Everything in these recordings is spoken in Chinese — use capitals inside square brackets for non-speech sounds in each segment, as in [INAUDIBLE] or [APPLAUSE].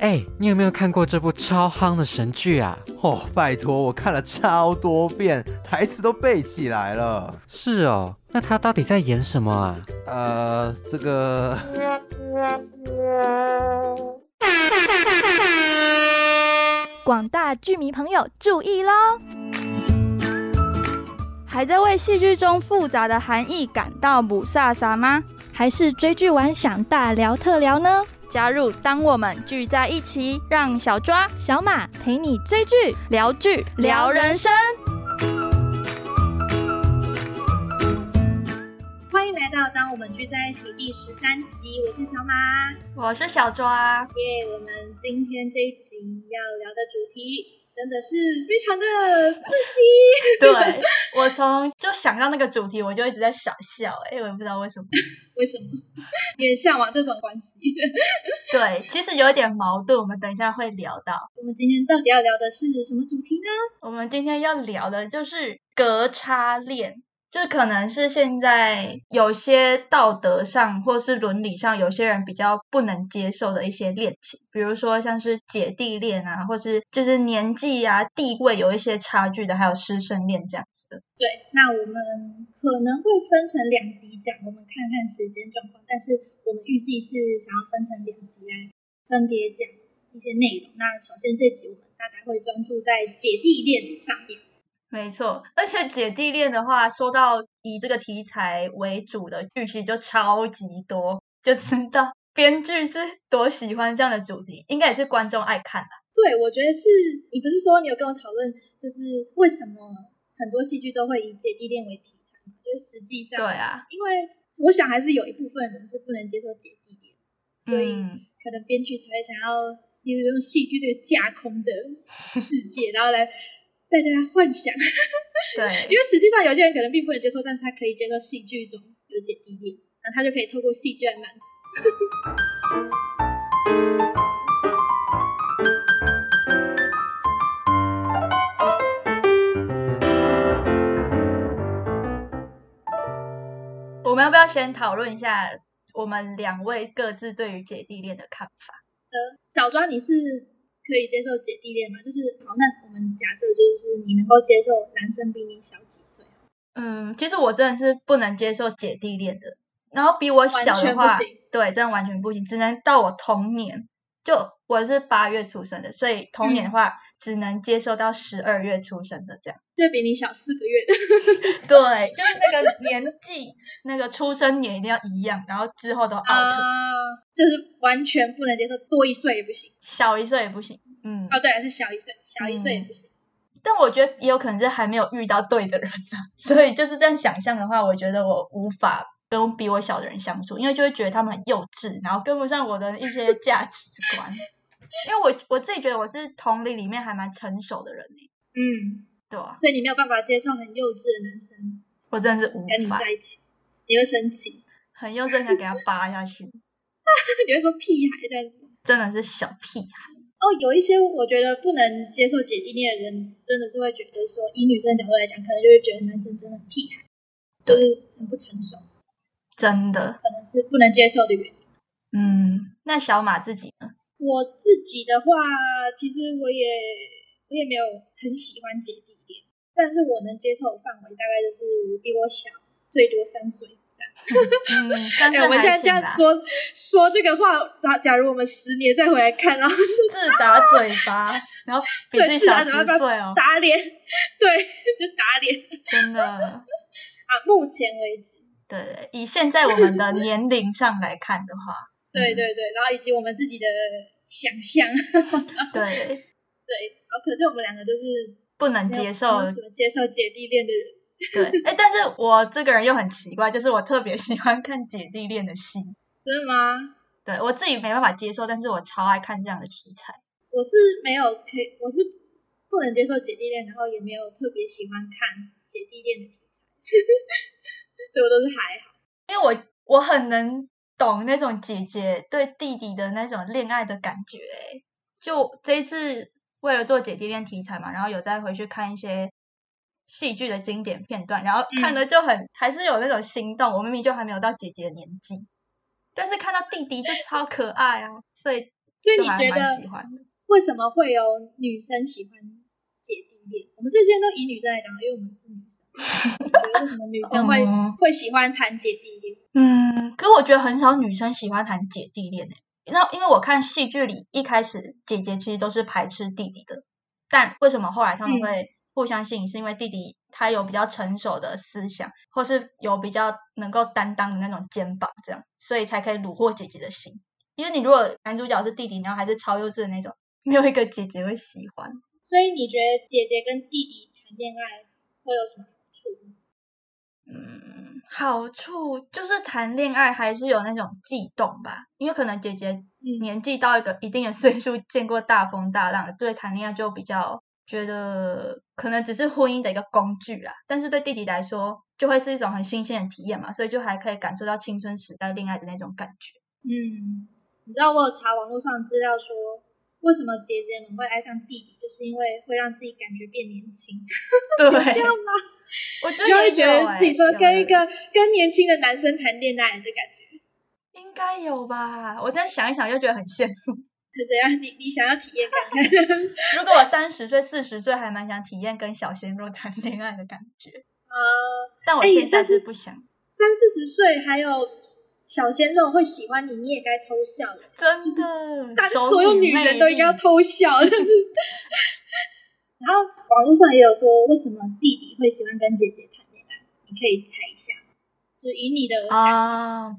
哎，你有没有看过这部超夯的神剧啊？哦，拜托，我看了超多遍，台词都背起来了。是哦，那他到底在演什么啊？呃，这个。广大剧迷朋友注意喽！还在为戏剧中复杂的含义感到不飒飒吗？还是追剧完想大聊特聊呢？加入当我们聚在一起，让小抓、小马陪你追剧、聊剧、聊人生。欢迎来到《当我们聚在一起》第十三集，我是小马，我是小抓。耶！我们今天这一集要聊的主题。真的是非常的刺激。对我从就想到那个主题，我就一直在傻笑。哎，我也不知道为什么。[LAUGHS] 为什么？也向往这种关系。[LAUGHS] 对，其实有一点矛盾。我们等一下会聊到。我们今天到底要聊的是什么主题呢？我们今天要聊的就是隔差恋。就可能是现在有些道德上或是伦理上，有些人比较不能接受的一些恋情，比如说像是姐弟恋啊，或是就是年纪啊、地位有一些差距的，还有师生恋这样子的。对，那我们可能会分成两集讲，我们看看时间状况，但是我们预计是想要分成两集来分别讲一些内容。那首先这集我们大概会专注在姐弟恋上面。没错，而且姐弟恋的话，说到以这个题材为主的剧集就超级多，就知道编剧是多喜欢这样的主题，应该也是观众爱看的。对，我觉得是你不是说你有跟我讨论，就是为什么很多戏剧都会以姐弟恋为题材吗？就是实际上，对啊，因为我想还是有一部分人是不能接受姐弟恋，所以可能编剧才会想要利用戏剧这个架空的世界，然后来。大家幻想，对，[LAUGHS] 因为实际上有些人可能并不能接受，但是他可以接受戏剧中有姐弟恋，那他就可以透过戏剧来满足。[LAUGHS] 我们要不要先讨论一下我们两位各自对于姐弟恋的看法？呃，小庄，你是？可以接受姐弟恋吗？就是好，那我们假设就是你能够接受男生比你小几岁？嗯，其实我真的是不能接受姐弟恋的。然后比我小的话，对，真的完全不行，只能到我童年。就我是八月出生的，所以童年的话只能接受到十二月出生的这样，就比你小四个月。[LAUGHS] 对，就是那个年纪，那个出生年一定要一样，然后之后都 out，就是完全不能接受，多一岁也不行，小一岁也不行。嗯，哦，对，是小一岁，小一岁也不行。但我觉得也有可能是还没有遇到对的人呢，[LAUGHS] 所以就是这样想象的话，我觉得我无法。跟比我小的人相处，因为就会觉得他们很幼稚，然后跟不上我的一些价值观。因为我我自己觉得我是同龄里面还蛮成熟的人嗯，对啊，所以你没有办法接受很幼稚的男生，我真的是无法跟你在一起，你会生气，很幼稚想给他扒下去，[LAUGHS] 你会说屁孩这样子，真的是小屁孩。哦，有一些我觉得不能接受姐弟恋的人，真的是会觉得说，以女生角度来讲，可能就会觉得男生真的很屁孩，就是很不成熟。真的可能是不能接受的原因。嗯，那小马自己呢？我自己的话，其实我也我也没有很喜欢姐弟恋，但是我能接受的范围大概就是比我小最多三岁嗯，[LAUGHS] 我们现在这样说说这个话，假假如我们十年再回来看，然后自打嘴巴，[LAUGHS] 然后比自己小十岁哦，打脸，对，就打脸，真的。啊，目前为止。对，以现在我们的年龄上来看的话，对对对，然后以及我们自己的想象，[LAUGHS] 对对，然后可是我们两个就是不能接受什么接受姐弟恋的人，对，哎，但是我这个人又很奇怪，就是我特别喜欢看姐弟恋的戏，真的吗？对我自己没办法接受，但是我超爱看这样的题材。我是没有可以，我是不能接受姐弟恋，然后也没有特别喜欢看姐弟恋的题材。[LAUGHS] 所以我都是还好，因为我我很能懂那种姐姐对弟弟的那种恋爱的感觉。就这一次为了做姐弟恋题材嘛，然后有再回去看一些戏剧的经典片段，然后看的就很还是有那种心动。我明明就还没有到姐姐的年纪，但是看到弟弟就超可爱啊，所以所以你觉得。为什么会有女生喜欢姐弟恋？我们这些都以女生来讲，因为我们是女生。为什么女生会、[LAUGHS] 嗯会喜欢谈姐弟恋？嗯，可是我觉得很少女生喜欢谈姐弟恋诶。那因为我看戏剧里一开始姐姐其实都是排斥弟弟的，但为什么后来他们嗯会互相吸引？是因为弟弟他有比较成熟的思想，或是有比较能够担当的那种肩膀，这样，所以才可以虏获姐姐的心。因为你如果男主角是弟弟，然后还是超幼稚的那种，没有一个姐姐会喜欢。所以你觉得姐姐跟弟弟谈恋爱会有什么好处？嗯，好处就是谈恋爱还是有那种悸动吧，因为可能姐姐嗯年纪到一个一定的岁数，见过大风大浪，对谈恋爱就比较觉得可能只是婚姻的一个工具啦。但是对弟弟来说，就会是一种很新鲜的体验嘛，所以就还可以感受到青春时代恋爱的那种感觉。嗯，你知道我有查网络上资料说，为什么姐姐们会爱上弟弟，就是因为会让自己感觉变年轻，对，[LAUGHS] 这样吗？我就会也觉得自己说跟一个跟年轻的男生谈恋爱的感觉，应该有吧？我这样想一想，又觉得很羡慕。是怎样？你你想要体验看看？[LAUGHS] 如果我三十岁、四十岁，还蛮想体验跟小鲜肉谈恋爱的感觉，呃，[LAUGHS] 但我哎现在是是不想。三四十岁还有小鲜肉会喜欢你，你也该偷笑了。真就是的，大家所有女人都应该要偷笑。[LAUGHS] 然后网络上也有说，为什么弟弟会喜欢跟姐姐谈恋爱？你可以猜一下，就以你的感觉。啊。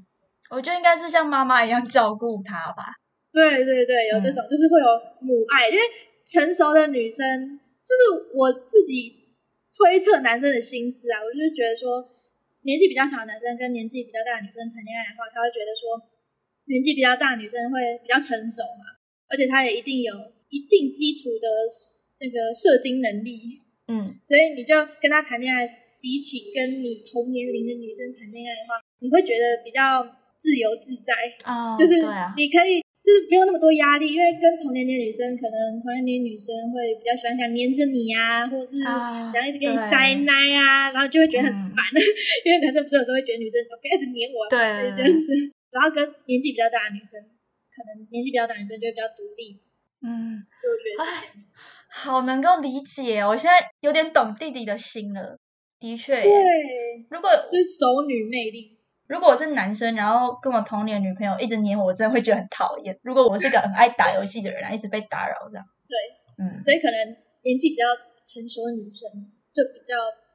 我觉得应该是像妈妈一样照顾他吧。对对对，有这种、就是会有母爱，因为成熟的女生，就是我自己推测男生的心思啊，我就是觉得说，年纪比较小的男生跟年纪比较大的女生谈恋爱的话，他会觉得说，年纪比较大的女生会比较成熟嘛，而且她也一定有一定基础的那个射精能力，嗯，所以你就跟她谈恋爱，比起跟你同年龄的女生谈恋爱的话，你会觉得比较自由自在。啊，就是你可以就是不用那么多压力，因为跟同年龄的女生，可能同年龄女生会比较喜欢想黏着你啊，或者是啊想一直给你塞奶啊，然后就会觉得很嗯烦，[LAUGHS] 因为男生不是有时候会觉得女生哦不要一直黏我啊，对这样子。然后跟年纪比较大的女生，可能年纪比较大的女生就会比较独立，嗯，所以我觉得是这样子。好能够理解哦。我现在有点懂弟弟的心了。的确耶，对，如果就是熟女魅力。如果我是男生，然后跟我同年的女朋友一直黏我，我真的会觉得很讨厌。如果我是个很爱打游戏的人，然后一直被打扰这样，对，嗯，所以可能年纪比较成熟的女生就比较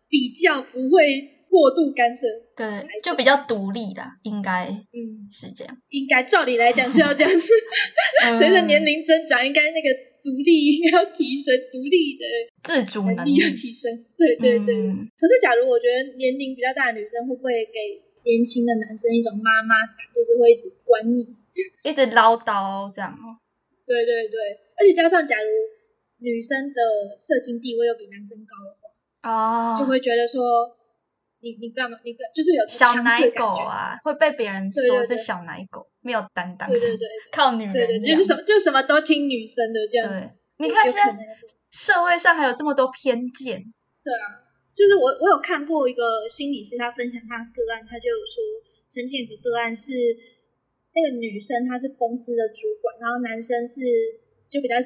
比较不会过度干涉。对，就比较独立啦，应该嗯，是这样。应该照理来讲是要这样子。[LAUGHS] 嗯随着年龄增长，应该那个独立应该要提升，独立的自主能力能力要提升。对对对。嗯可是，假如我觉得年龄比较大的女生，会不会给年轻的男生一种妈妈感，就是会一直管你？[LAUGHS] 一直唠叨这样哦。对对对，而且加上假如女生的社经地位又比男生高的话，哦，就会觉得说你你干嘛？你干就是有小奶。狗啊，会被别人说是小奶狗，没有担当，对对对靠女人就是什么就什么都听女生的这样子。对，你看有现在社会上还有这么多偏见，对啊，就是我我有看过一个心理师，他分享他的个案，他就有说，曾经有个个案是那个女生她是公司的主管，然后男生是就比较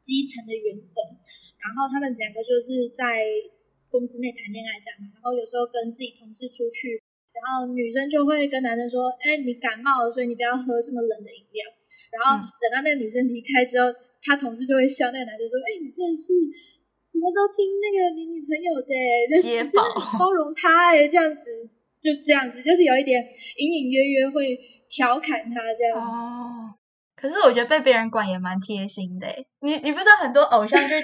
基层的员工，然后他们两个就是在公司内谈恋爱这样嘛，然后有时候跟自己同事出去，然后女生就会跟男生说，哎，你感冒了，所以你不要喝这么冷的饮料，然后嗯等到那个女生离开之后，他同事就会笑那个男生说，哎，你真的是。什么都听那个你女朋友的、[LAUGHS] 欸，接你真的很包容她哎、这样子就这样子，就是有一点隐隐约约会调侃她这样。哦，可是我觉得被别人管也蛮贴心的诶。你你不知道很多偶像剧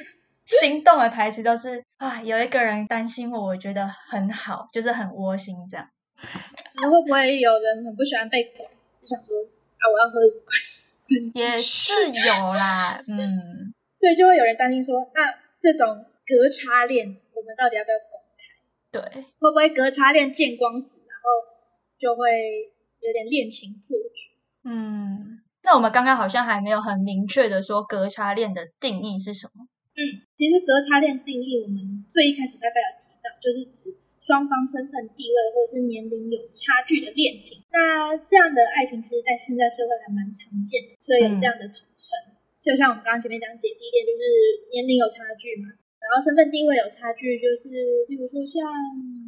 心动的台词都是啊，有一个人担心我，我觉得很好，就是很窝心这样。那会不会有人很不喜欢被管，就想说啊我要喝？也是有啦，嗯，所以就会有人担心说，那这种隔差恋，我们到底要不要公开？对，会不会隔差恋见光死，然后就会有点恋情破局？嗯。那我们刚刚好像还没有很明确的说隔差恋的定义是什么。嗯，其实隔差恋定义我们最一开始大概有提到，就是指双方身份地位或是年龄有差距的恋情。那这样的爱情其实，在现在社会还蛮常见的，所以有这样的统称。就像我们刚刚前面讲姐弟恋，就是年龄有差距嘛，然后身份地位有差距，就是例如说像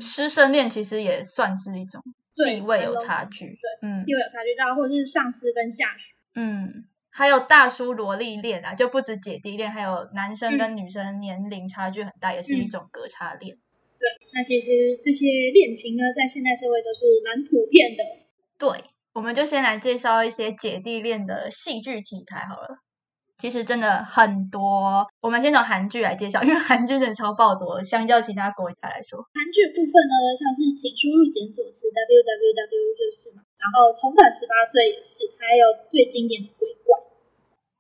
师生恋，其实也算是一种地位有差距。对嗯地位有差距，然后或者是上司跟下属。嗯，还有大叔萝莉恋啊，就不止姐弟恋，还有男生嗯跟女生年龄差距很大，也是一种隔差恋。对那其实这些恋情呢，在现代社会都是蛮普遍的。对，我们就先来介绍一些姐弟恋的戏剧题材好了。其实真的很多，我们先从韩剧来介绍，因为韩剧真的超爆多，相较其他国家来说。韩剧部分呢，像是请输入检索词 www 就是嘛，然后重返十八岁也是，还有最经典的鬼怪。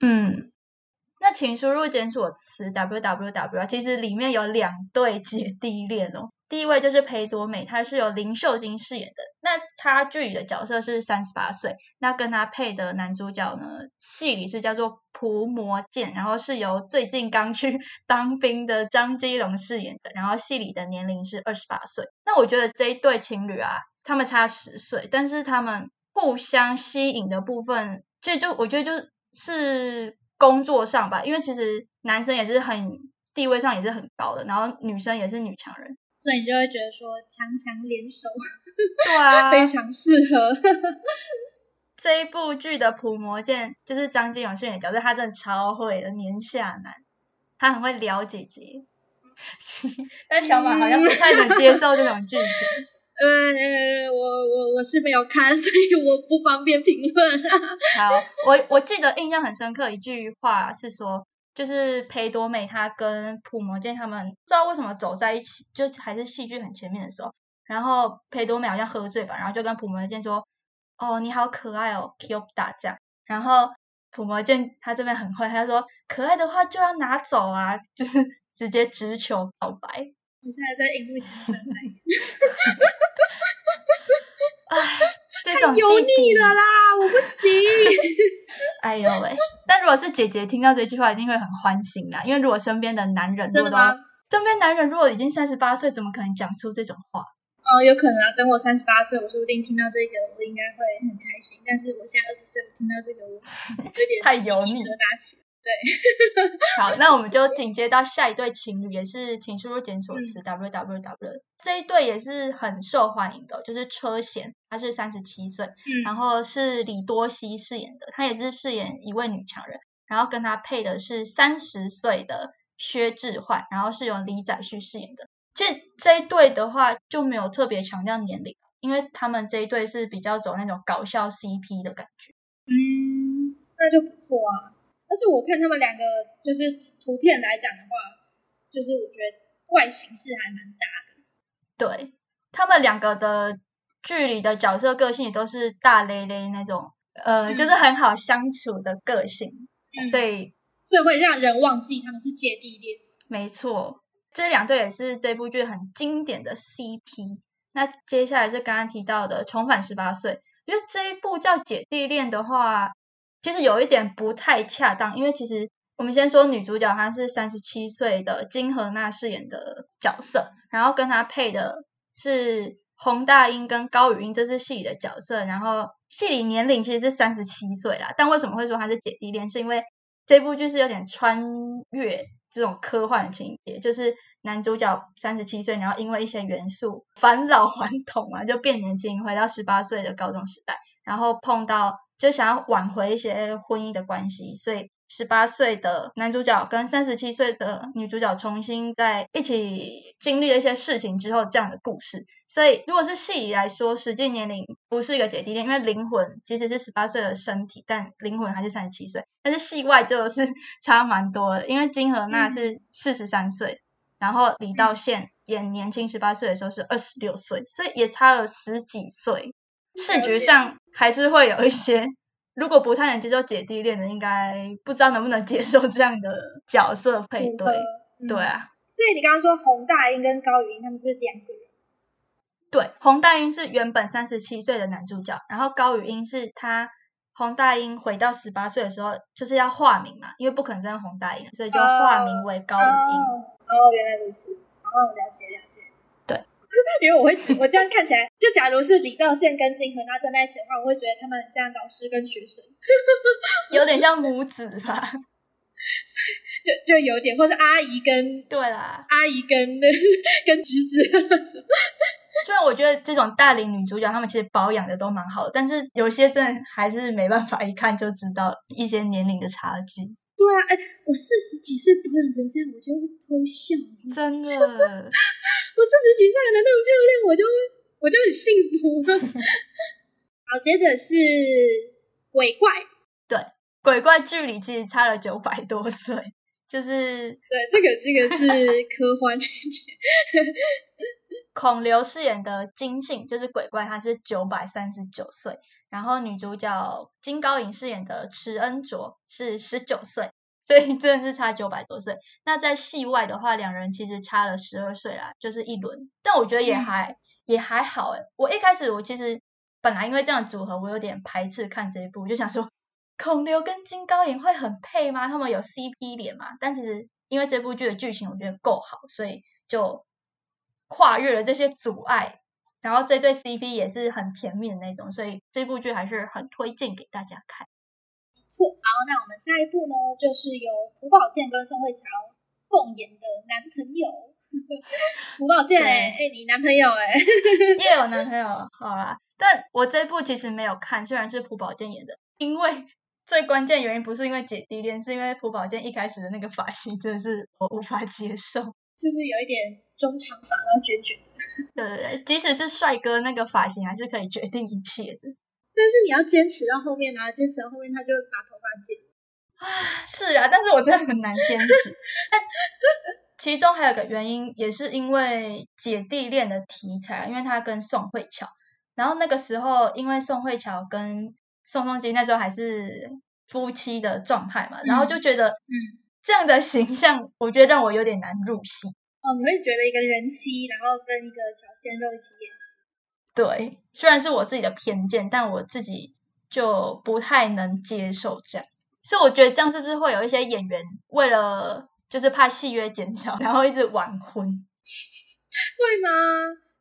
嗯，那请输入检索词 www，其实里面有两对姐弟恋哦。第一位就是裴多美，她是由林秀晶饰演的。那她剧里的角色是三十八岁，那跟她配的男主角呢，戏里是叫做蒲魔剑，然后是由最近刚去 [LAUGHS] 当兵的张基龙饰演的，然后戏里的年龄是二十八岁。那我觉得这一对情侣啊，他们差十岁，但是他们互相吸引的部分，其实就我觉得就是工作上吧，因为其实男生也是很地位上也是很高的，然后女生也是女强人，所以你就会觉得说强强联手对啊，[LAUGHS] 非常适合。[LAUGHS] 这一部剧的普魔剑就是张基勇饰演的角色，他真的超会的年下男，他很会撩姐姐。[LAUGHS] 但小马好像不太能接受这种剧情。呃，我我我是没有看，所以我不方便评论。好，我我记得印象很深刻一句话是说，就是裴多美她跟普魔剑他们不知道为什么走在一起，就还是戏剧很前面的时候，然后裴多美好像喝醉吧，然后就跟普魔剑说：“哦，你好可爱哦 k y o d a 这样。”然后普魔剑他这边很坏，他就说：“可爱的话就要拿走啊！”就是直接直球告白。我现在在荧幕前翻来，[LAUGHS] 唉，这种油腻了啦，我不行。[LAUGHS] 哎呦喂！但如果是姐姐听到这句话，一定会很欢心啦。因为如果身边的男人，真的吗？身边男人如果已经三十八岁，怎么可能讲出这种话？哦，有可能啊。等我三十八岁，我说不定听到这个，我应该会很开心。但是我现在二十岁，我听到这个，我有点太油腻鸡皮疙瘩起。[LAUGHS] 好，那我们就紧接到下一对情侣，也是请输入检索词 www。这一对也是很受欢迎的，就是车贤，他是三十七岁，嗯然后是李多熙饰演的，他也是饰演一位女强人，然后跟他配的是三十岁的薛志焕，然后是由李宰旭饰演的。其实这一对的话就没有特别强调年龄，因为他们这一对是比较走那种搞笑 CP 的感觉。嗯，那就不错啊。而且我看他们两个就是图片来讲的话，就是我觉得外形是还蛮搭的。对他们两个的剧里的角色个性也都是大咧咧那种，呃，嗯就是很好相处的个性，嗯所以所以会让人忘记他们是姐弟恋。没错，这两对也是这部剧很经典的 CP。那接下来是刚刚提到的《重返十八岁》，因为这一部叫姐弟恋的话，其实有一点不太恰当，因为其实我们先说女主角她是三十七岁的金荷娜饰演的角色，然后跟她配的是洪大英跟高宇英，这是戏里的角色，然后戏里年龄其实是三十七岁啦，但为什么会说她是姐弟恋？是因为这部剧是有点穿越这种科幻的情节，就是男主角三十七岁，然后因为一些元素返老还童嘛，就变年轻，回到十八岁的高中时代，然后碰到就想要挽回一些婚姻的关系，所以十八岁的男主角跟三十七岁的女主角重新在一起经历了一些事情之后，这样的故事。所以如果是戏里来说，实际年龄不是一个姐弟恋，因为灵魂即使是十八岁的身体，但灵魂还是三十七岁。但是戏外就是 [LAUGHS] 差蛮多的，因为金荷娜是四十三岁，然后李道宪演年轻十八岁的时候是二十六岁，所以也差了十几岁。视觉上还是会有一些，如果不太能接受姐弟恋的，应该不知道能不能接受这样的角色配对。嗯对啊，所以你刚刚说洪大英跟高宇英他们是两个人，对，洪大英是原本三十七岁的男主角，然后高宇英是他洪大英回到十八岁的时候，就是要化名嘛，因为不可能真的洪大英，所以就化名为高宇英。哦，哦，原来如此。哦，了解了解。对，[LAUGHS] 因为我会我这样看起来，就假如是李道宪跟金荷娜站在一起的话，我会觉得他们很像老师跟学生，[LAUGHS] 有点像母子吧？就就有点，或是阿姨跟对啦，阿姨跟 [LAUGHS] 跟侄子。虽然我觉得这种大龄女主角她们其实保养的都蛮好的，但是有些真的还是没办法，一看就知道一些年龄的差距。对啊，哎，我四十几岁保养成这样，我就会偷笑。真的，[LAUGHS] 我四十几岁还能那么漂亮，我就我就很幸福。[LAUGHS] 好，接着是鬼怪，对，鬼怪剧里其实差了九百多岁，就是对这个这个是 [LAUGHS] 科幻剧情。孔刘饰演的金信就是鬼怪，他是九百三十九岁。然后女主角金高银饰演的池恩卓是十九岁，[LAUGHS] 所以真的是差九百多岁。那在戏外的话，两人其实差了十二岁啦，就是一轮。但我觉得也还也还好诶。我一开始我其实本来因为这样组合，我有点排斥看这一部，就想说孔刘跟金高银会很配吗？他们有 CP 脸嘛？但其实因为这部剧的剧情我觉得够好，所以就跨越了这些阻碍。然后这对 CP 也是很甜蜜的那种，所以这部剧还是很推荐给大家看。错，好，那我们下一部呢，就是由朴宝剑跟宋慧乔共演的男朋友。[LAUGHS] 朴宝剑，哎，你男朋友哎，也有男朋友，好啦。但我这部其实没有看，虽然是朴宝剑演的，因为最关键原因不是因为姐弟恋，是因为朴宝剑一开始的那个发型真的是我无法接受，就是有一点。中长发，然后卷卷的。[LAUGHS] 对对对，即使是帅哥，那个发型还是可以决定一切的。但是你要坚持到后面啊，坚持到后面他就把头发剪。啊，[SIGHS] 是啊，但是我真的很难坚持。[LAUGHS] 但其中还有个原因，也是因为姐弟恋的题材，因为他跟宋慧乔，然后那个时候因为宋慧乔跟宋仲基那时候还是夫妻的状态嘛，然后就觉得，嗯，这样的形象，我觉得让我有点难入戏。哦，你会觉得一个人妻，然后跟一个小鲜肉一起演戏？对，虽然是我自己的偏见，但我自己就不太能接受这样。所以我觉得这样是不是会有一些演员为了就是怕戏约减少，然后一直晚婚？会吗？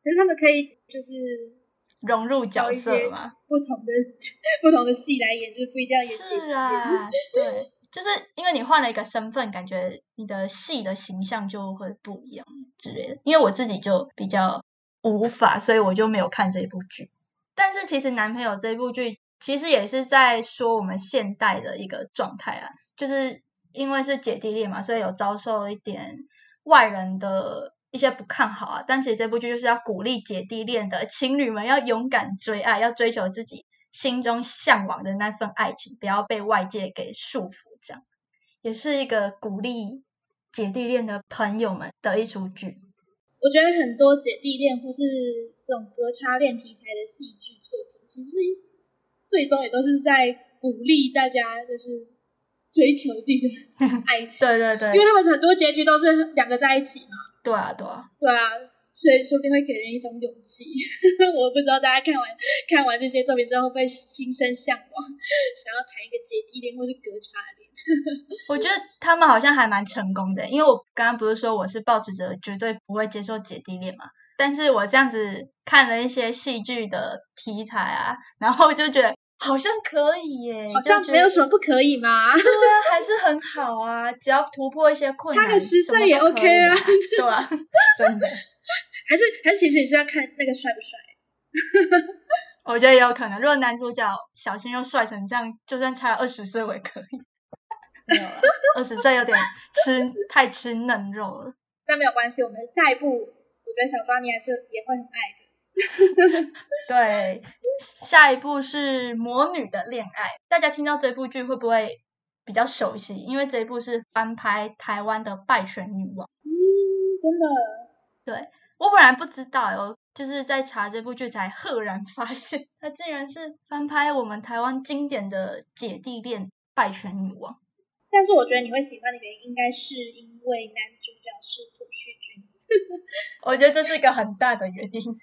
可是他们可以就是融入角色嘛，不同的 [LAUGHS] 不同的戏来演，就是不一定要演。是啊，[LAUGHS] 对。就是因为你换了一个身份，感觉你的戏的形象就会不一样之类的。因为我自己就比较无法，所以我就没有看这部剧。但是其实男朋友这部剧其实也是在说我们现代的一个状态啊，就是因为是姐弟恋嘛，所以有遭受一点外人的一些不看好啊。但其实这部剧就是要鼓励姐弟恋的 [LAUGHS] 情侣们要勇敢追爱，要追求自己。心中向往的那份爱情，不要被外界给束缚，这样也是一个鼓励姐弟恋的朋友们的一出剧。我觉得很多姐弟恋或是这种隔差恋题材的戏剧作品，其实最终也都是在鼓励大家，就是追求自己的 [LAUGHS] 爱情。对对对，因为他们很多结局都是两个在一起嘛。对啊，对啊，对啊。所以说不定会给人一种勇气，[LAUGHS] 我不知道大家看完看完这些作品之后会不会心生向往，想要谈一个姐弟恋或是隔差恋。[LAUGHS] 我觉得他们好像还蛮成功的，因为我刚刚不是说我是抱持着绝对不会接受姐弟恋嘛，但是我这样子看了一些戏剧的题材啊，然后就觉得好像可以耶，好像没有什么不可以嘛？对啊，还是很好啊，只要突破一些困难，差个十岁也 OK 啊，[LAUGHS] 对吧？真的。[LAUGHS] 还是还是，其实你是要看那个帅不帅？我觉得也有可能。如果男主角小鲜又帅成这样，就算差了二十岁我也可以。没有了，二十岁有点吃太吃嫩肉了。但没有关系，我们下一步，我觉得小庄你还是也会很爱的。[LAUGHS] 对，下一部是《魔女的恋爱》。大家听到这部剧会不会比较熟悉？因为这一部是翻拍台湾的《拜权女王》。嗯，真的。对。我本来不知道哦，就是在查这部剧才赫然发现，它竟然是翻拍我们台湾经典的姐弟恋《拜权女王》。但是我觉得你会喜欢的原因，应该是因为男主角是朴叙俊。[LAUGHS] 我觉得这是一个很大的原因。[LAUGHS]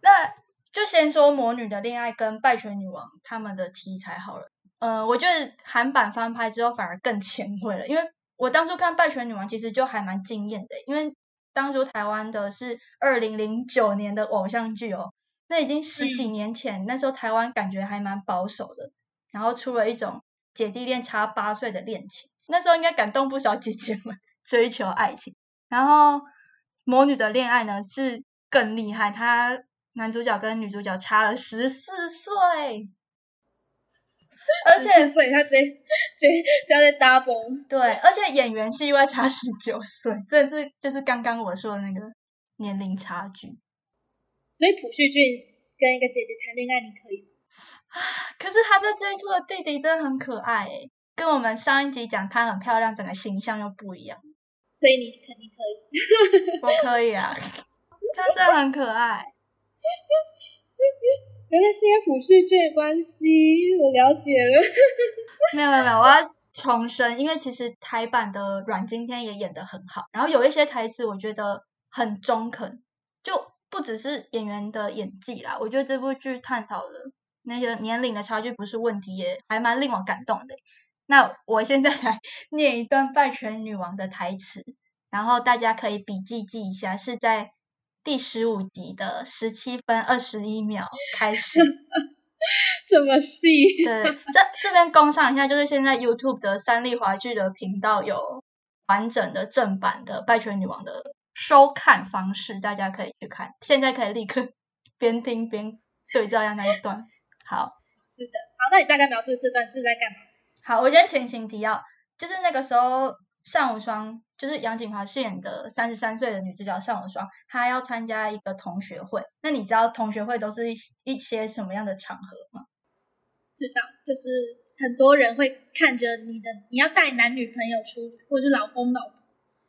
那就先说《魔女的恋爱》跟《拜权女王》他们的题材好了。呃，我觉得韩版翻拍之后反而更前卫了，因为。我当初看《拜权女王》其实就还蛮惊艳的，因为当初台湾的是二零零九年的偶像剧哦，那已经十几年前，那时候台湾感觉还蛮保守的，然后出了一种姐弟恋差八岁的恋情，那时候应该感动不少姐姐们 [LAUGHS] 追求爱情。然后魔女的恋爱呢是更厉害，她男主角跟女主角差了十四岁，[LAUGHS] 而且所以他直接直接不要再 double，对，而且演员是意外差十九岁，真的是就是刚刚我说的那个年龄差距。所以朴叙俊跟一个姐姐谈恋爱，你可以啊？[SIGHS] 可是他在这一出的弟弟真的很可爱诶，跟我们上一集讲她很漂亮，整个形象又不一样。所以你肯定可以。[LAUGHS] 我可以啊，她真的很可爱。[LAUGHS] 原来是因为朴叙俊的关系，我了解了。[LAUGHS] 没有没有没有，我要重申，因为其实台版的阮经天也演的很好，然后有一些台词我觉得很中肯，就不只是演员的演技啦，我觉得这部剧探讨的那些年龄的差距不是问题，也还蛮令我感动的。那我现在来 [LAUGHS] 念一段《拜权女王》的台词，然后大家可以笔记记一下，是在第十五集的十七分二十一秒开始。[LAUGHS] 这么细，对，这这边工上一下，就是现在 YouTube 的三立华剧的频道有完整的正版的《拜权女王》的收看方式，大家可以去看。现在可以立刻 [LAUGHS] 边听边对照一下那一段。好，是的。好，那你大概描述这段是在干嘛？好，我先前情提要，就是那个时候尚无双，就是杨景华饰演的三十三岁的女主角尚无双，她要参加一个同学会。那你知道同学会都是一一些什么样的场合吗？知道，就是很多人会看着你的，你要带男女朋友出，或者是老公老婆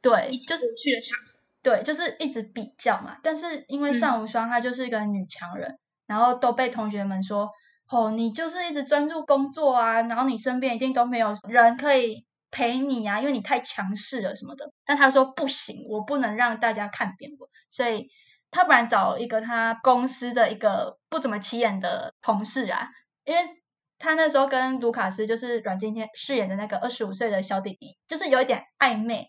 对，一起就是出去的场合。对，就是一直比较嘛。但是因为嗯尚无双她就是一个女强人，然后都被同学们说，哦，你就是一直专注工作啊，然后你身边一定都没有人可以陪你啊，因为你太强势了什么的。但他说不行，我不能让大家看扁我，所以他不然找一个他公司的一个不怎么起眼的同事啊，因为。他那时候跟卢卡斯就是阮经天饰演的那个二十五岁的小弟弟，就是有一点暧昧，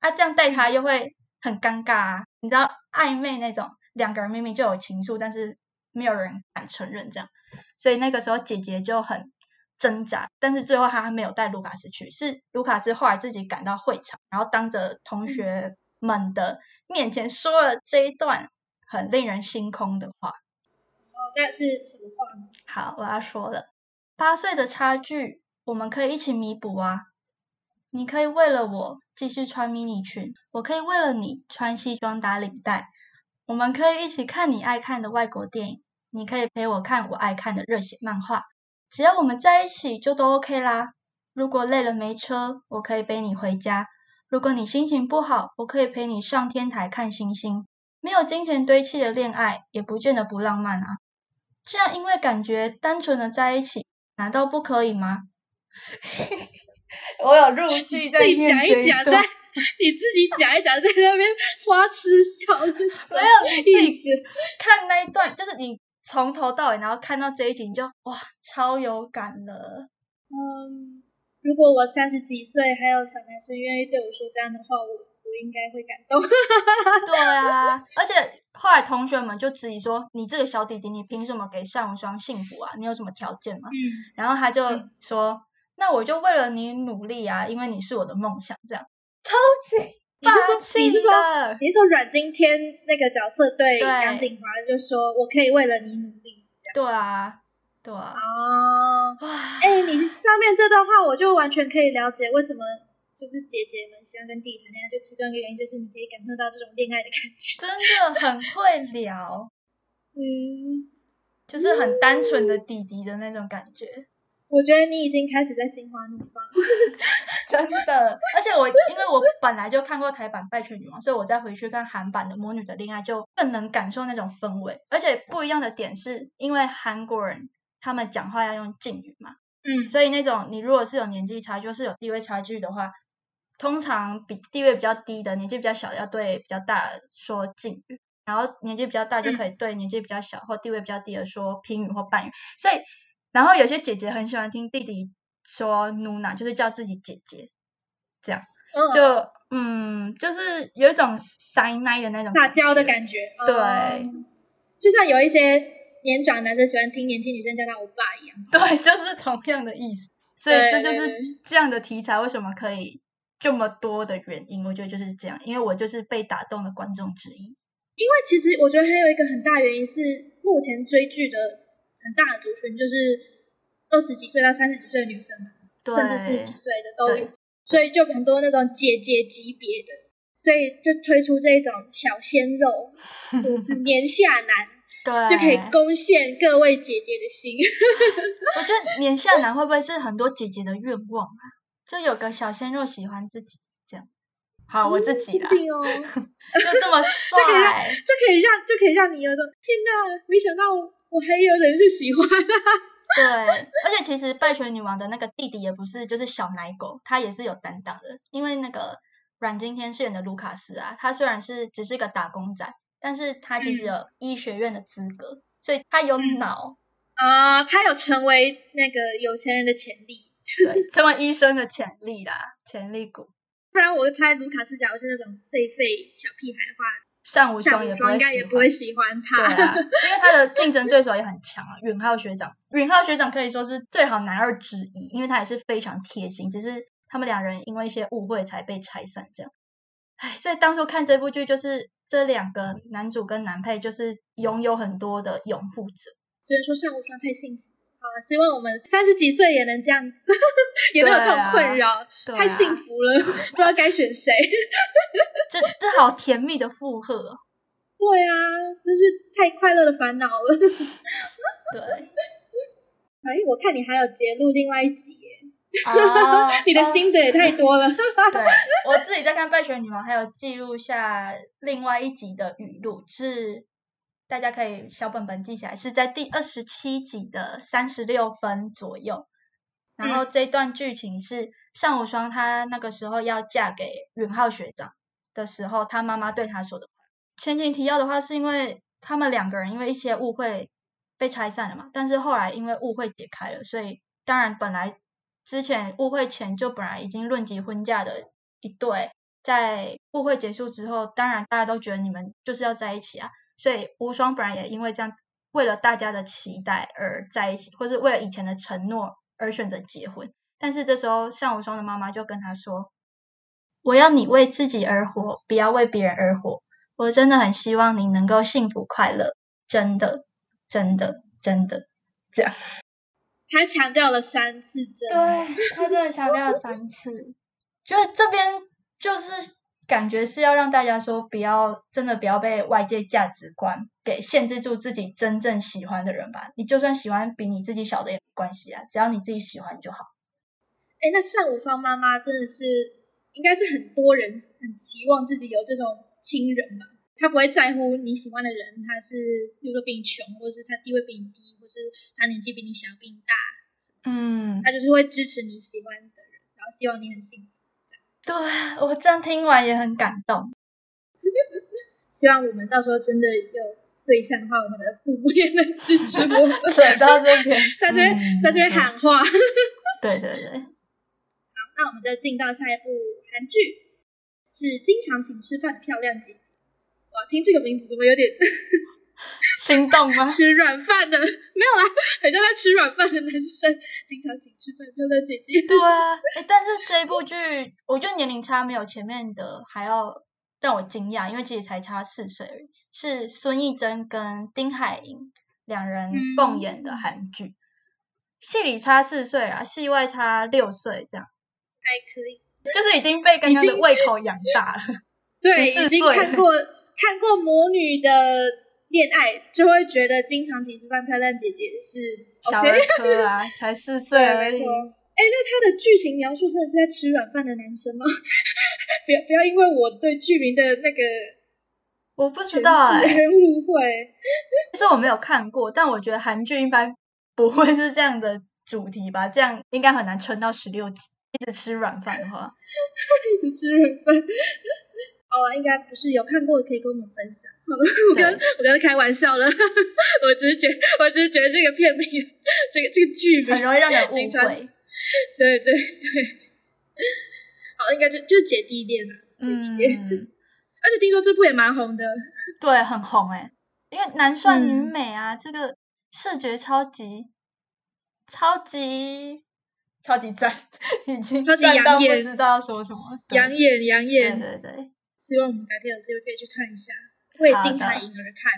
啊，这样带他又会很尴尬啊。你知道暧昧那种，两个人明明就有情愫，但是没有人敢承认这样，所以那个时候姐姐就很挣扎，但是最后她还没有带卢卡斯去，是卢卡斯后来自己赶到会场，然后当着同学们的面前说了这一段很令人心空的话。哦，那是什么话呢？好，我要说了，八岁的差距，我们可以一起弥补啊。你可以为了我继续穿迷你裙，我可以为了你穿西装打领带。我们可以一起看你爱看的外国电影，你可以陪我看我爱看的热血漫画。只要我们在一起，就都 OK 啦。如果累了没车，我可以背你回家；如果你心情不好，我可以陪你上天台看星星。没有金钱堆砌的恋爱，也不见得不浪漫啊。这样因为感觉单纯的在一起，难道不可以吗？[LAUGHS] 我有入戏在自己讲一讲，在你自己讲一讲，在那边花痴笑的，[LAUGHS] 没有意思。看那一段，就是你从头到尾，然后看到这一集，你就哇，超有感了。嗯，如果我三十几岁还有小男生愿意对我说这样的话，我我应该会感动。[LAUGHS] 对啊，而且后来同学们就质疑说：“你这个小弟弟，你凭什么给尚无双幸福啊？你有什么条件吗？”嗯，然后他就嗯说：“那我就为了你努力啊，因为你是我的梦想。”这样超级你是说你是说你是说阮经天那个角色对对杨景华就说：“我可以为了你努力。对啊，对”啊，哦，哇，哎、你上面这段话我就完全可以了解为什么就是姐姐们喜欢跟弟弟谈恋爱，就其中一个原因就是你可以感受到这种恋爱的感觉。真的很会聊，[LAUGHS] 嗯，就是很单纯的弟弟的那种感觉。我觉得你已经开始在心花怒放。[LAUGHS] 真的，而且我因为我本来就看过台版《拜权女王》，所以我再回去看韩版的《魔女的恋爱》，就更能感受那种氛围。而且不一样的点是，因为韩国人他们讲话要用敬语嘛，嗯所以那种你如果是有年纪差距，就是有地位差距的话，通常比地位比较低的、年纪比较小的要对比较大的说敬语，然后年纪比较大就可以对年纪比较小或地位比较低的说平语或半语。所以，然后有些姐姐很喜欢听弟弟说“努娜”，就是叫自己姐姐，这样嗯就嗯，就是有一种塞奶的那种撒娇的。感觉。对哦就像有一些年长男生喜欢听年轻女生叫他欧巴一样。对，就是同样的意思。所以对这就是这样的题材为什么可以这么多的原因，我觉得就是这样，因为我就是被打动的观众之一。因为其实我觉得还有一个很大原因是，目前追剧的很大的族群就是二十几岁到三十几岁的女生嘛，甚至四十几岁的都有，所以就很多那种姐姐级别的，所以就推出这种小鲜肉 [LAUGHS] 或是年下男，对就可以攻陷各位姐姐的心。[LAUGHS] 我觉得年下男会不会是很多姐姐的愿望啊？就有个小鲜肉喜欢自己这样。好，我自己啦，确定哦，就 [LAUGHS] 就这么可以让帅，就可以让就可以让你有种天哪，没想到我还有人是喜欢的。对，而且其实《拜权女王》的那个弟弟也不是就是小奶狗，他也是有担当的。因为那个阮经天饰演的卢卡斯啊，他虽然是只是个打工仔，但是他其实嗯有医学院的资格，所以他有嗯脑，啊、他有成为那个有钱人的潜力。对，成为医生的潜力啦，潜力股。不然我猜卢卡斯假如是那种废废小屁孩的话，上无夏双也不会应该也不会喜欢他。对啊，因为他的竞争对手也很强啊，允浩学长。允浩学长可以说是最好男二之一，因为他也是非常贴心，只是他们两人因为一些误会才被拆散这样。唉，所以当初看这部剧，就是这两个男主跟男配，就是拥有很多的拥护者。只能说上无双太幸福。好啊，希望我们三十几岁也能这样，[LAUGHS] 也能有这种困扰，太幸福了，[LAUGHS] 不知道该选谁。[LAUGHS] 这这好甜蜜的附和哦。对啊，真是太快乐的烦恼了。对哎，我看你还有截录另外一集耶，啊，你的哦心得也太多了。对我自己在看《拜权女王》，还有记录下另外一集的语录，是大家可以小本本记起来，是在第二十七集的三十六分左右。然后这段剧情是尚无双她那个时候要嫁给允浩学长的时候，她妈妈对她说的。前情提要的话，是因为他们两个人因为一些误会被拆散了嘛，但是后来因为误会解开了，所以当然本来之前误会前就本来已经论及婚嫁的一对，在误会结束之后，当然大家都觉得你们就是要在一起啊，所以无双本来也因为这样，为了大家的期待而在一起，或是为了以前的承诺而选择结婚。但是这时候向无双的妈妈就跟他说：“我要你为自己而活，不要为别人而活。我真的很希望你能够幸福快乐，真的，真的，真的。”这样。他强调了三次真，对他真的强调了三次，[LAUGHS] 就是这边就是感觉是要让大家说，不要真的不要被外界价值观给限制住自己真正喜欢的人吧。你就算喜欢比你自己小的也没关系啊，只要你自己喜欢就好。哎，那上无双妈妈真的是，应该是很多人很期望自己有这种亲人吧？他不会在乎你喜欢的人，他是比如说比你穷，或者是他地位比你低，或是他年纪比你小、比你大，嗯，他就是会支持你喜欢的人，然后希望你很幸福。对我这样听完也很感动。[LAUGHS] 希望我们到时候真的有对象的话，我们的父母也能支持我们。[LAUGHS] 扯到这边，[LAUGHS] 在这边嗯在这边喊话。对对对，好那我们就进到下一部韩剧，是《经常请吃饭的漂亮姐姐》。哇，听这个名字怎么有点 [LAUGHS] 心动吗？吃软饭的？[LAUGHS] 没有啦，很像在吃软饭的男生。经常请吃饭的漂亮姐姐。对啊，诶但是这一部剧，我觉得年龄差没有前面的还要让我惊讶，因为其实才差四岁而已。是孙艺珍跟丁海寅两人共演的韩剧，戏里差四岁啊，戏外差六岁，这样还可以。就是已经被刚刚的胃口养大了。对，14已经看过看过魔女的恋爱，就会觉得经常请吃饭漂亮姐姐是小儿。科啊，才四岁 [LAUGHS] 对，而已没错。。哎，那他的剧情描述真的是在吃软饭的男生吗？[LAUGHS] 不要不要因为我对剧名的那个我不知道误会。[LAUGHS] 其实我没有看过，但我觉得韩剧一般不会是这样的主题吧，这样应该很难撑到十六集，一直吃软饭的话。一直吃软饭。好啊，应该不是有看过的可以跟我们分享。[LAUGHS] 我跟我跟他开玩笑了，[LAUGHS] 我只是觉我只是觉得这个片名，这个这个剧名很容易让人误会。对对对，好，应该就就姐弟恋啊。嗯，[LAUGHS] 而且听说这部也蛮红的，对，很红哎，因为男帅女嗯美啊，这个视觉超级超级超级赞，已经超级赞到不知道要说什么。养眼养对眼。对对，希望我们改天有机会可以去看一下，为丁海寅而看。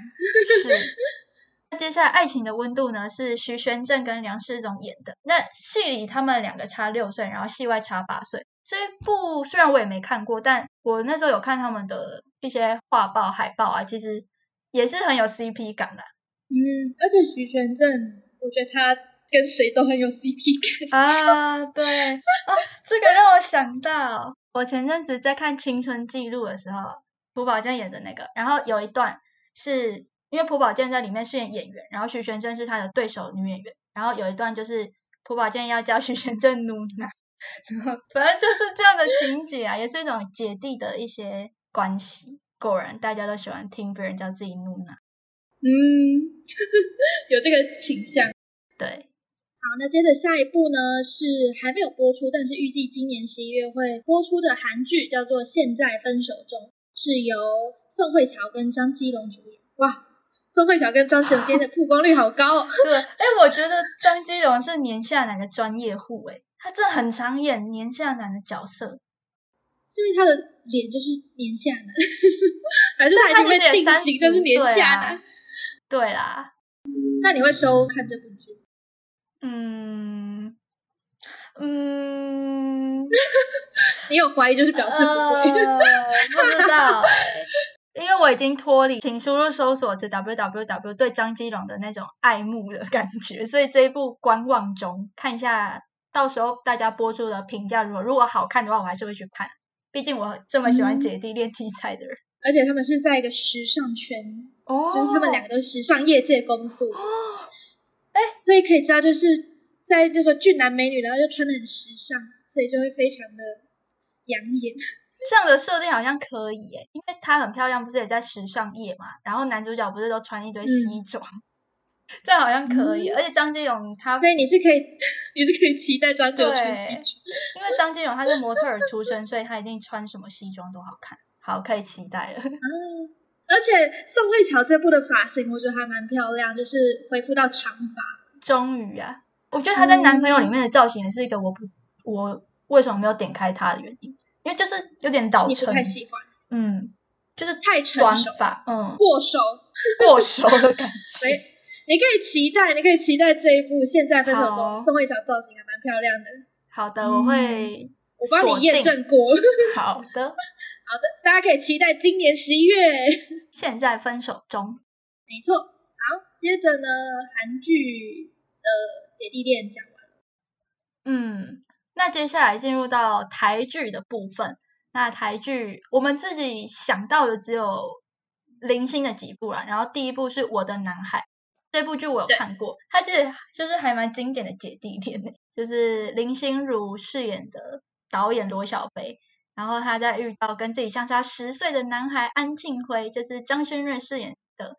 是。[LAUGHS] 那接下来《爱情的温度》呢，是徐玄正跟梁世宗演的。那戏里他们两个差六岁，然后戏外差八岁。这一部虽然我也没看过，但我那时候有看他们的一些画报、海报啊，其实也是很有 CP 感的嗯，而且徐玄正，我觉得他跟谁都很有 CP 感。啊。对啊，这个让我想到，我前阵子在看《青春记录》的时候，朴宝剑演的那个，然后有一段是因为朴宝剑在里面饰演演员，然后徐玄正是他的对手女演员，然后有一段就是朴宝剑要教徐玄正努奶，然后反正就是这样的情节啊，也是一种姐弟的一些关系。果然，大家都喜欢听别人叫自己努奶。嗯，[LAUGHS] 有这个倾向。对，好，那接着下一部呢是还没有播出，但是预计今年十一月会播出的韩剧，叫做《现在分手中》，是由宋慧乔跟张基龙主演。哇，宋慧乔跟张基龙今天的曝光率好高、哦。[LAUGHS] 对，哎，我觉得张基龙是年下男的专业户，哎，他真的很常演年下男的角色，是因为他的脸就是年下男，[LAUGHS] 还是他已经被定型就是年下男？啊对啦，那你会收看这部剧？嗯嗯，[LAUGHS] 你有怀疑就是表示不会。呃、不知道。欸，因为我已经脱离，请输入搜索词 www 对张基龙的那种爱慕的感觉，所以这一部观望中，看一下到时候大家播出的评价如何如果好看的话，我还是会去看，毕竟我这么喜欢嗯。姐弟恋题材的人。而且他们是在一个时尚圈，哦就是他们两个都是时尚业界工作，哦，所以可以知道，就是在就说俊男美女，然后又穿的很时尚，所以就会非常的养眼。这样的设定好像可以耶，因为她很漂亮，不是也在时尚业嘛？然后男主角不是都穿一堆西装，这样好像可以。嗯而且张基勇他，所以你是可以，[LAUGHS] 你是可以期待张九穿西装。因为张基勇他是模特儿出身，所以他一定穿什么西装都好看。好，可以期待了。啊，而且宋慧乔这部的发型，我觉得还蛮漂亮，就是恢复到长发。终于啊，我觉得她在男朋友里面的造型也是一个我不我为什么没有点开她的原因，因为就是有点倒你不衬，太喜欢，嗯，就是太成短熟，发，嗯，过熟。[LAUGHS] 过熟的感觉。没，你可以期待，你可以期待这一部《现在分手中》，宋慧乔造型还蛮漂亮的，好的，我会我帮你验证过。好的。[LAUGHS] 好的，大家可以期待今年十一月。现在分手中，[LAUGHS] 没错，好，接着呢，韩剧的姐弟恋讲完了，嗯，那接下来进入到台剧的部分。那台剧我们自己想到的只有零星的几部啦，然后第一部是我的男孩，这部剧我有看过，它其实就是还蛮经典的姐弟恋的，就是林心如饰演的导演罗小飞，然后他在遇到跟自己相差十岁的男孩安庆辉，就是张轩睿饰演的，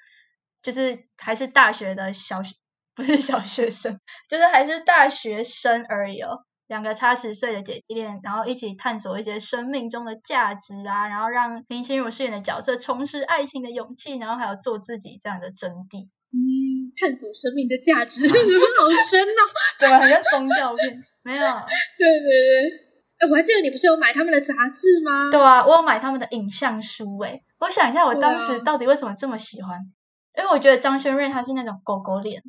就是还是大学的小学，不是小学生，就是还是大学生而已哦。两个差十岁的姐弟恋，然后一起探索一些生命中的价值啊，然后让林心如饰演的角色重拾爱情的勇气，然后还有做自己这样的真谛。嗯，探索生命的价值，[LAUGHS] 什么好深呐。怎么很像宗教片？没有。对 [LAUGHS] 对对，哎，我还记得你不是有买他们的杂志吗？对啊，我有买他们的影像书诶。我想一下，我当时到底为什么这么喜欢？因为我觉得张轩瑞他是那种狗狗脸，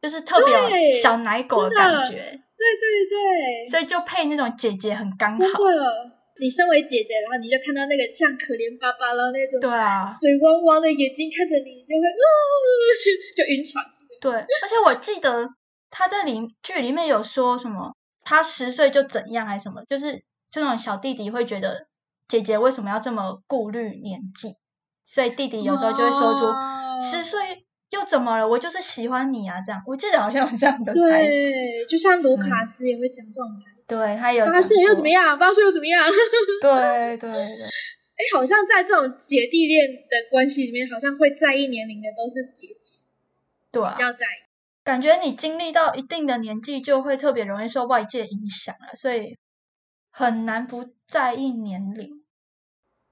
就是特别有小奶狗的感觉，对对对，所以就配那种姐姐很刚真好。的。你身为姐姐，然后你就看到那个像可怜巴巴的那种对啊，水汪汪的眼睛看着你，就会啊，就 [LAUGHS] 就晕船。对，而且我记得他在里剧里面有说什么，他十岁就怎样还是什么，就是这种小弟弟会觉得姐姐为什么要这么顾虑年纪，所以弟弟有时候就会说出哦十岁又怎么了，我就是喜欢你啊，这样。我记得好像有这样的台词，对，就像卢卡斯也会讲这种台词。对他有八岁又怎么样？样？八岁又怎么样？对对对，哎，[LAUGHS] 好像在这种姐弟恋的关系里面，好像会在意年龄的都是姐姐，对啊比，较在意。感觉你经历到一定的年纪，就会特别容易受外界影响了，所以很难不在意年龄。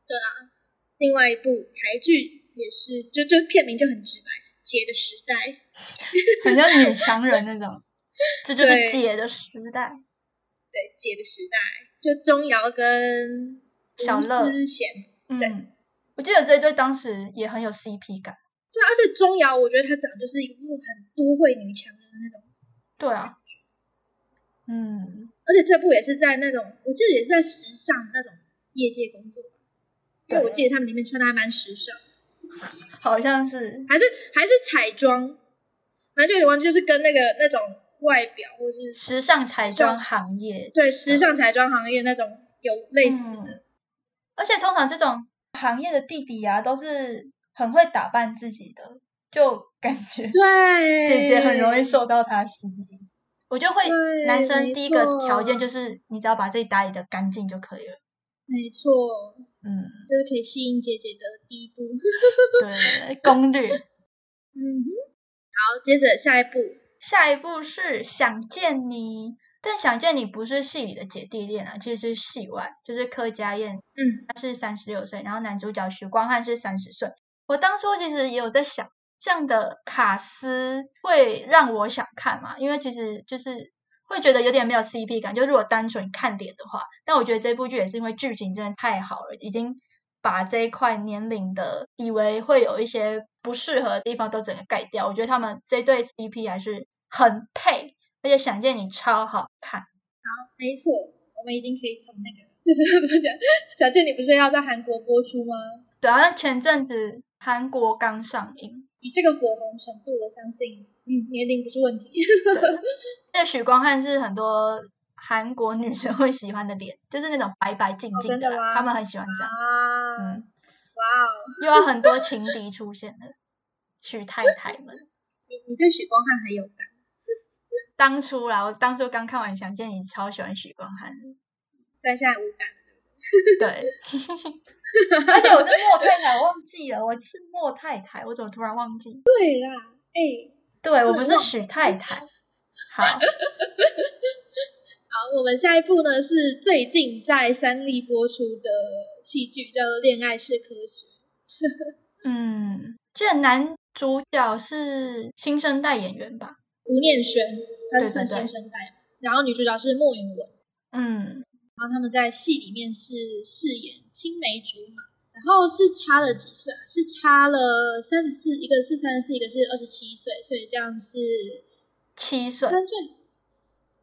对啊，另外一部台剧也是，就就片名就很直白，《姐的时代 [LAUGHS]》。很像女强人那种，这就是姐的时代。对，《姐的时代》就钟瑶跟吴小乐思贤。对嗯，我记得这一对当时也很有 CP 感。对啊，而且钟瑶，我觉得她长得就是一副很都会女强人的那种，对啊，嗯，而且这部也是在那种，我记得也是在时尚那种业界工作吧，因为我对记得他们里面穿的还蛮时尚，[LAUGHS] 好像是还是还是彩妆，反正就有点忘记，就是跟那个那种外表或是时尚彩妆行业。对时尚彩妆行业那种有类似的。嗯而且通常这种行业的弟弟啊，都是很会打扮自己的，就感觉对，姐姐很容易受到他吸引。我就会男生第一个错条件就是你只要把自己打理的干净就可以了。没错，嗯，就是可以吸引姐姐的第一步。对 [LAUGHS] 攻略。嗯哼，好，接着下一步，下一步是《想见你》，但《想见你》不是戏里的姐弟恋啊，其实是戏外，就是柯佳燕嗯，她是三十六岁，然后男主角徐光汉是三十岁。我当初其实也有在想，这样的卡斯会让我想看嘛？因为其实就是会觉得有点没有 CP 感，就如果单纯看脸的话。但我觉得这部剧也是因为剧情真的太好了，已经把这一块年龄的以为会有一些不适合的地方都整个盖掉。我觉得他们这对 CP 还是很配，而且想见你超好看。好没错，我们已经可以从那个，[LAUGHS] 就是怎么讲，小健，你不是要在韩国播出吗？对，好像前阵子韩国刚上映。以这个火红程度，我相信，嗯，年龄不是问题。[LAUGHS] 那许光汉是很多韩国女生会喜欢的脸，就是那种白白净净的吗他们很喜欢这样。啊，嗯，哇哦，又有很多情敌出现了，许太太们。[LAUGHS] 你你对许光汉很有感，[LAUGHS] 当初啦，我当初刚看完《想见你》，超喜欢许光汉的。但现在无感。[LAUGHS] 对，[LAUGHS] 而且我是莫太太，我忘记了，我是莫太太，我怎么突然忘记？对啦，哎、对我不是许太太。[LAUGHS] 好，好，我们下一部呢是最近在三立播出的戏剧，叫做《恋爱是科学》。嗯，这男主角是新生代演员吧？吴念轩，他是算对对对新生代嘛，然后女主角是莫云文，嗯，然后他们在戏里面是饰演青梅竹马，然后是差了几岁啊？是差了三十四，一个是三十四，一个是二十七岁，所以这样是七岁，三岁。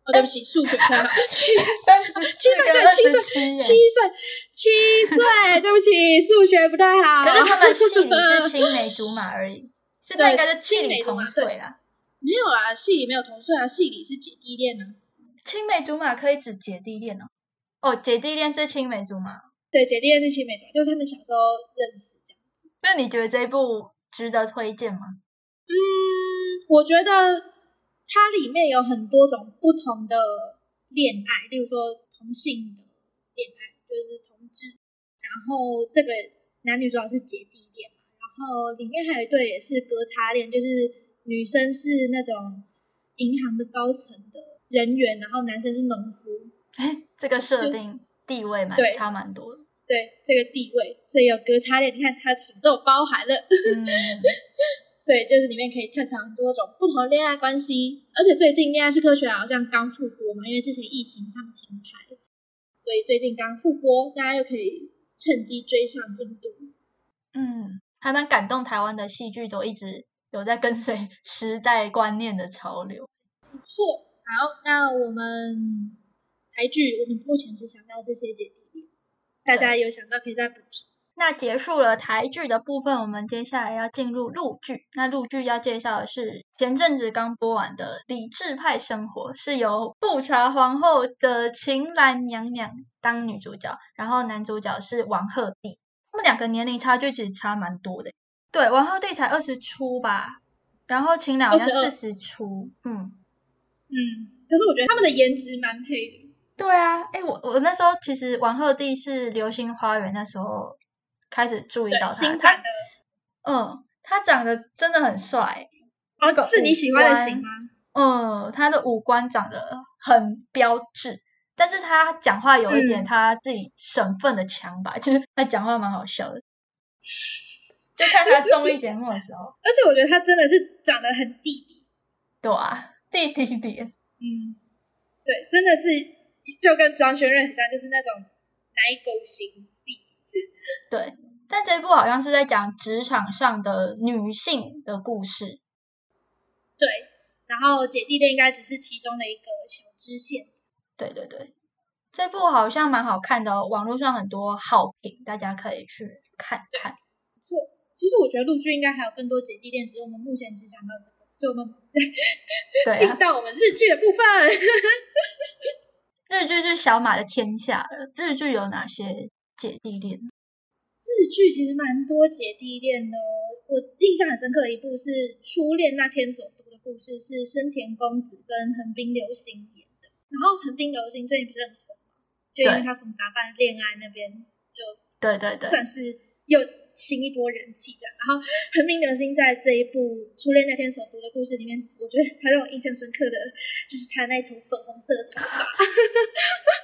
哦，对不起，数学不太好，七三十七岁对七岁七七岁七岁，对不起，数学不太好。可是他们戏里是 [LAUGHS] 青梅竹马而已，现在应该是青梅竹马岁啦。没有啦，戏里没有同岁啊，戏里是姐弟恋呢、青梅竹马可以指姐弟恋哦。哦，姐弟恋是青梅竹马。对，姐弟恋是青梅竹马，就是他们小时候认识这样子。那你觉得这一部值得推荐吗？嗯，我觉得它里面有很多种不同的恋爱，例如说同性的恋爱，就是同志，然后这个男女主角是姐弟恋嘛，然后里面还有一对也是隔差恋，就是女生是那种银行的高层的人员，然后男生是农夫，哎，[LAUGHS] 这个设定地位蛮差蛮多的。对这个地位，所以有隔差恋，你看它什么都有包含了。嗯，[LAUGHS] 所以就是里面可以探讨很多种不同的恋爱关系，而且最近《恋爱是科学》好像刚复播嘛，因为之前疫情他们停拍，所以最近刚复播，大家又可以趁机追上进度。嗯，还蛮感动。台湾的戏剧都一直有在跟随 [LAUGHS] 时代观念的潮流。不错，好，那我们台剧我们目前只想到这些姐弟恋，大家有想到可以再补充。那结束了台剧的部分，我们接下来要进入陆剧。那陆剧要介绍的是前阵子刚播完的《理智派生活》，是由富察皇后的秦岚娘娘当女主角，然后男主角是王鹤棣。他们两个年龄差距其实差蛮多的。对，王鹤棣才二十出吧，然后秦岚好像22四十出。嗯，嗯，可是我觉得他们的颜值蛮配的。对啊，哎，我我那时候其实王鹤棣是《流星花园》那时候开始注意到，他，的嗯，他长得真的很帅，那个哦，是你喜欢的型吗？嗯，他的五官长得很标致，但是他讲话有一点嗯他自己省份的腔吧，[LAUGHS] 就是他讲话蛮好笑的。就看他综艺节目的时候，[LAUGHS] 而且我觉得他真的是长得很弟弟，对啊，弟弟脸，嗯，对，真的是就跟张轩瑞很像，就是那种奶狗型弟弟。对。但这一部好像是在讲职场上的女性的故事，对，然后姐弟恋应该只是其中的一个小支线。对对对，这部好像蛮好看的、哦，网络上很多好评，大家可以去看看。不错，其实我觉得陆剧应该还有更多姐弟恋，只是我们目前只想到这个，所以我们 [LAUGHS] 进到我们日剧的部分。日剧是小马的天下了。日剧有哪些姐弟恋？日剧其实蛮多姐弟恋的哦。我印象很深刻的一部是《初恋那天所读的故事》，是深田恭子跟横滨流星演的。然后横滨流星最近不是很红吗？就因为对他从打扮恋爱那边就对对对，算是又新一波人气这样。然后横滨流星在这一部《初恋那天所读的故事》里面，我觉得他让我印象深刻的就是他那头粉红色的头发。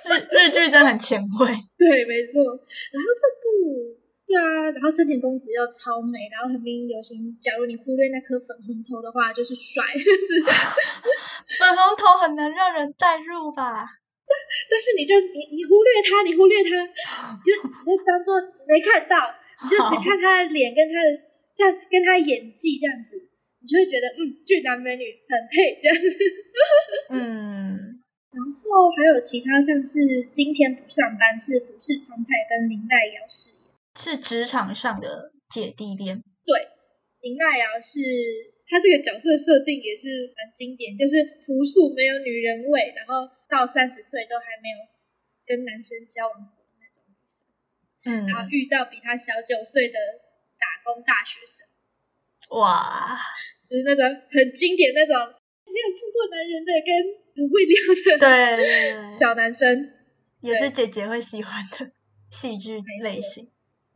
日 [LAUGHS] 日剧真的很前卫。[LAUGHS] 对，没错。然后这部，对啊，然后深田恭子又超美，然后横滨流星，假如你忽略那颗粉红头的话，就是帅。[LAUGHS] 粉红头很难让人代入吧？但但是你就你你忽略他，你忽略他，你就你就当做没看到，你就只看他的脸跟他的这样跟他的演技这样子，你就会觉得嗯，俊男美女很配这样子。嗯，[LAUGHS] 然后还有其他像是今天不上班是福士聪太跟林黛瑶饰演。是职场上的姐弟恋。对林黛瑶是她这个角色设定也是蛮经典，就是朴素没有女人味，然后到三十岁都还没有跟男生交往嗯然后遇到比他小九岁的打工大学生，哇，就是那种很经典那种没有碰过男人的跟很会撩的对 [LAUGHS] 小男生，也是姐姐会喜欢的戏剧类型。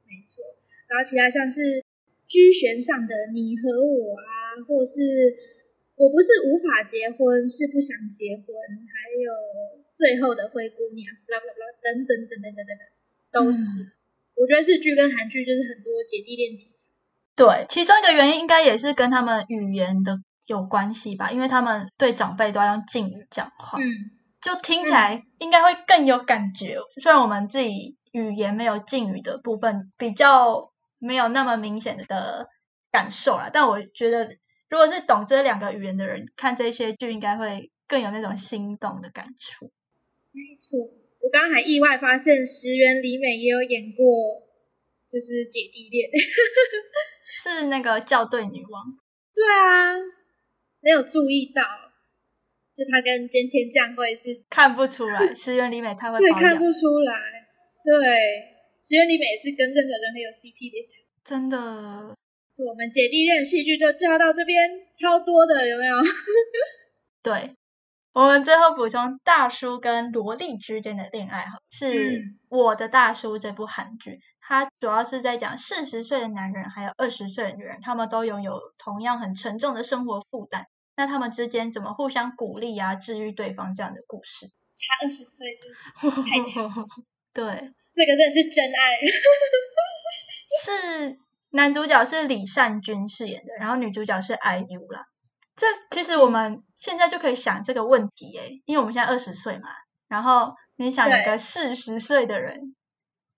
没错。然后其他像是居悬上的你和我啊，或是我不是无法结婚，是不想结婚，还有最后的灰姑娘，blah blah blah 等等等等等等等，都是。我觉得日剧跟韩剧就是很多姐弟恋题材。对，其中一个原因应该也是跟他们语言的有关系吧，因为他们对长辈都要用敬语讲话，嗯，就听起来应该会更有感觉。虽然我们自己语言没有敬语的部分比较没有那么明显的感受啦，但我觉得如果是懂这两个语言的人看这些剧，应该会更有那种心动的感触。没错。我刚刚还意外发现石原里美也有演过，就是姐弟恋。[LAUGHS] 是那个校对女王，对啊，没有注意到，就她跟菅田将晖是 [LAUGHS] 看不出来，石原里美太会对，看不出来。对，石原里美是跟任何人很有 CP 的。真的是我们姐弟恋戏剧就教到这边，超多的，有没有？[LAUGHS] 对。我们最后补充大叔跟萝莉之间的恋爱哈，是嗯我的大叔这部韩剧，它主要是在讲四十岁的男人还有二十岁的女人，他们都拥有同样很沉重的生活负担，那他们之间怎么互相鼓励啊，治愈对方这样的故事。[LAUGHS] 差二十岁，真是太强，[LAUGHS] 对，这个真的是真爱。[LAUGHS] 是男主角是李善均饰演的，然后女主角是 IU 啦。这其实我们现在就可以想这个问题诶，因为我们现在二十岁嘛，然后你想一个四十岁的人，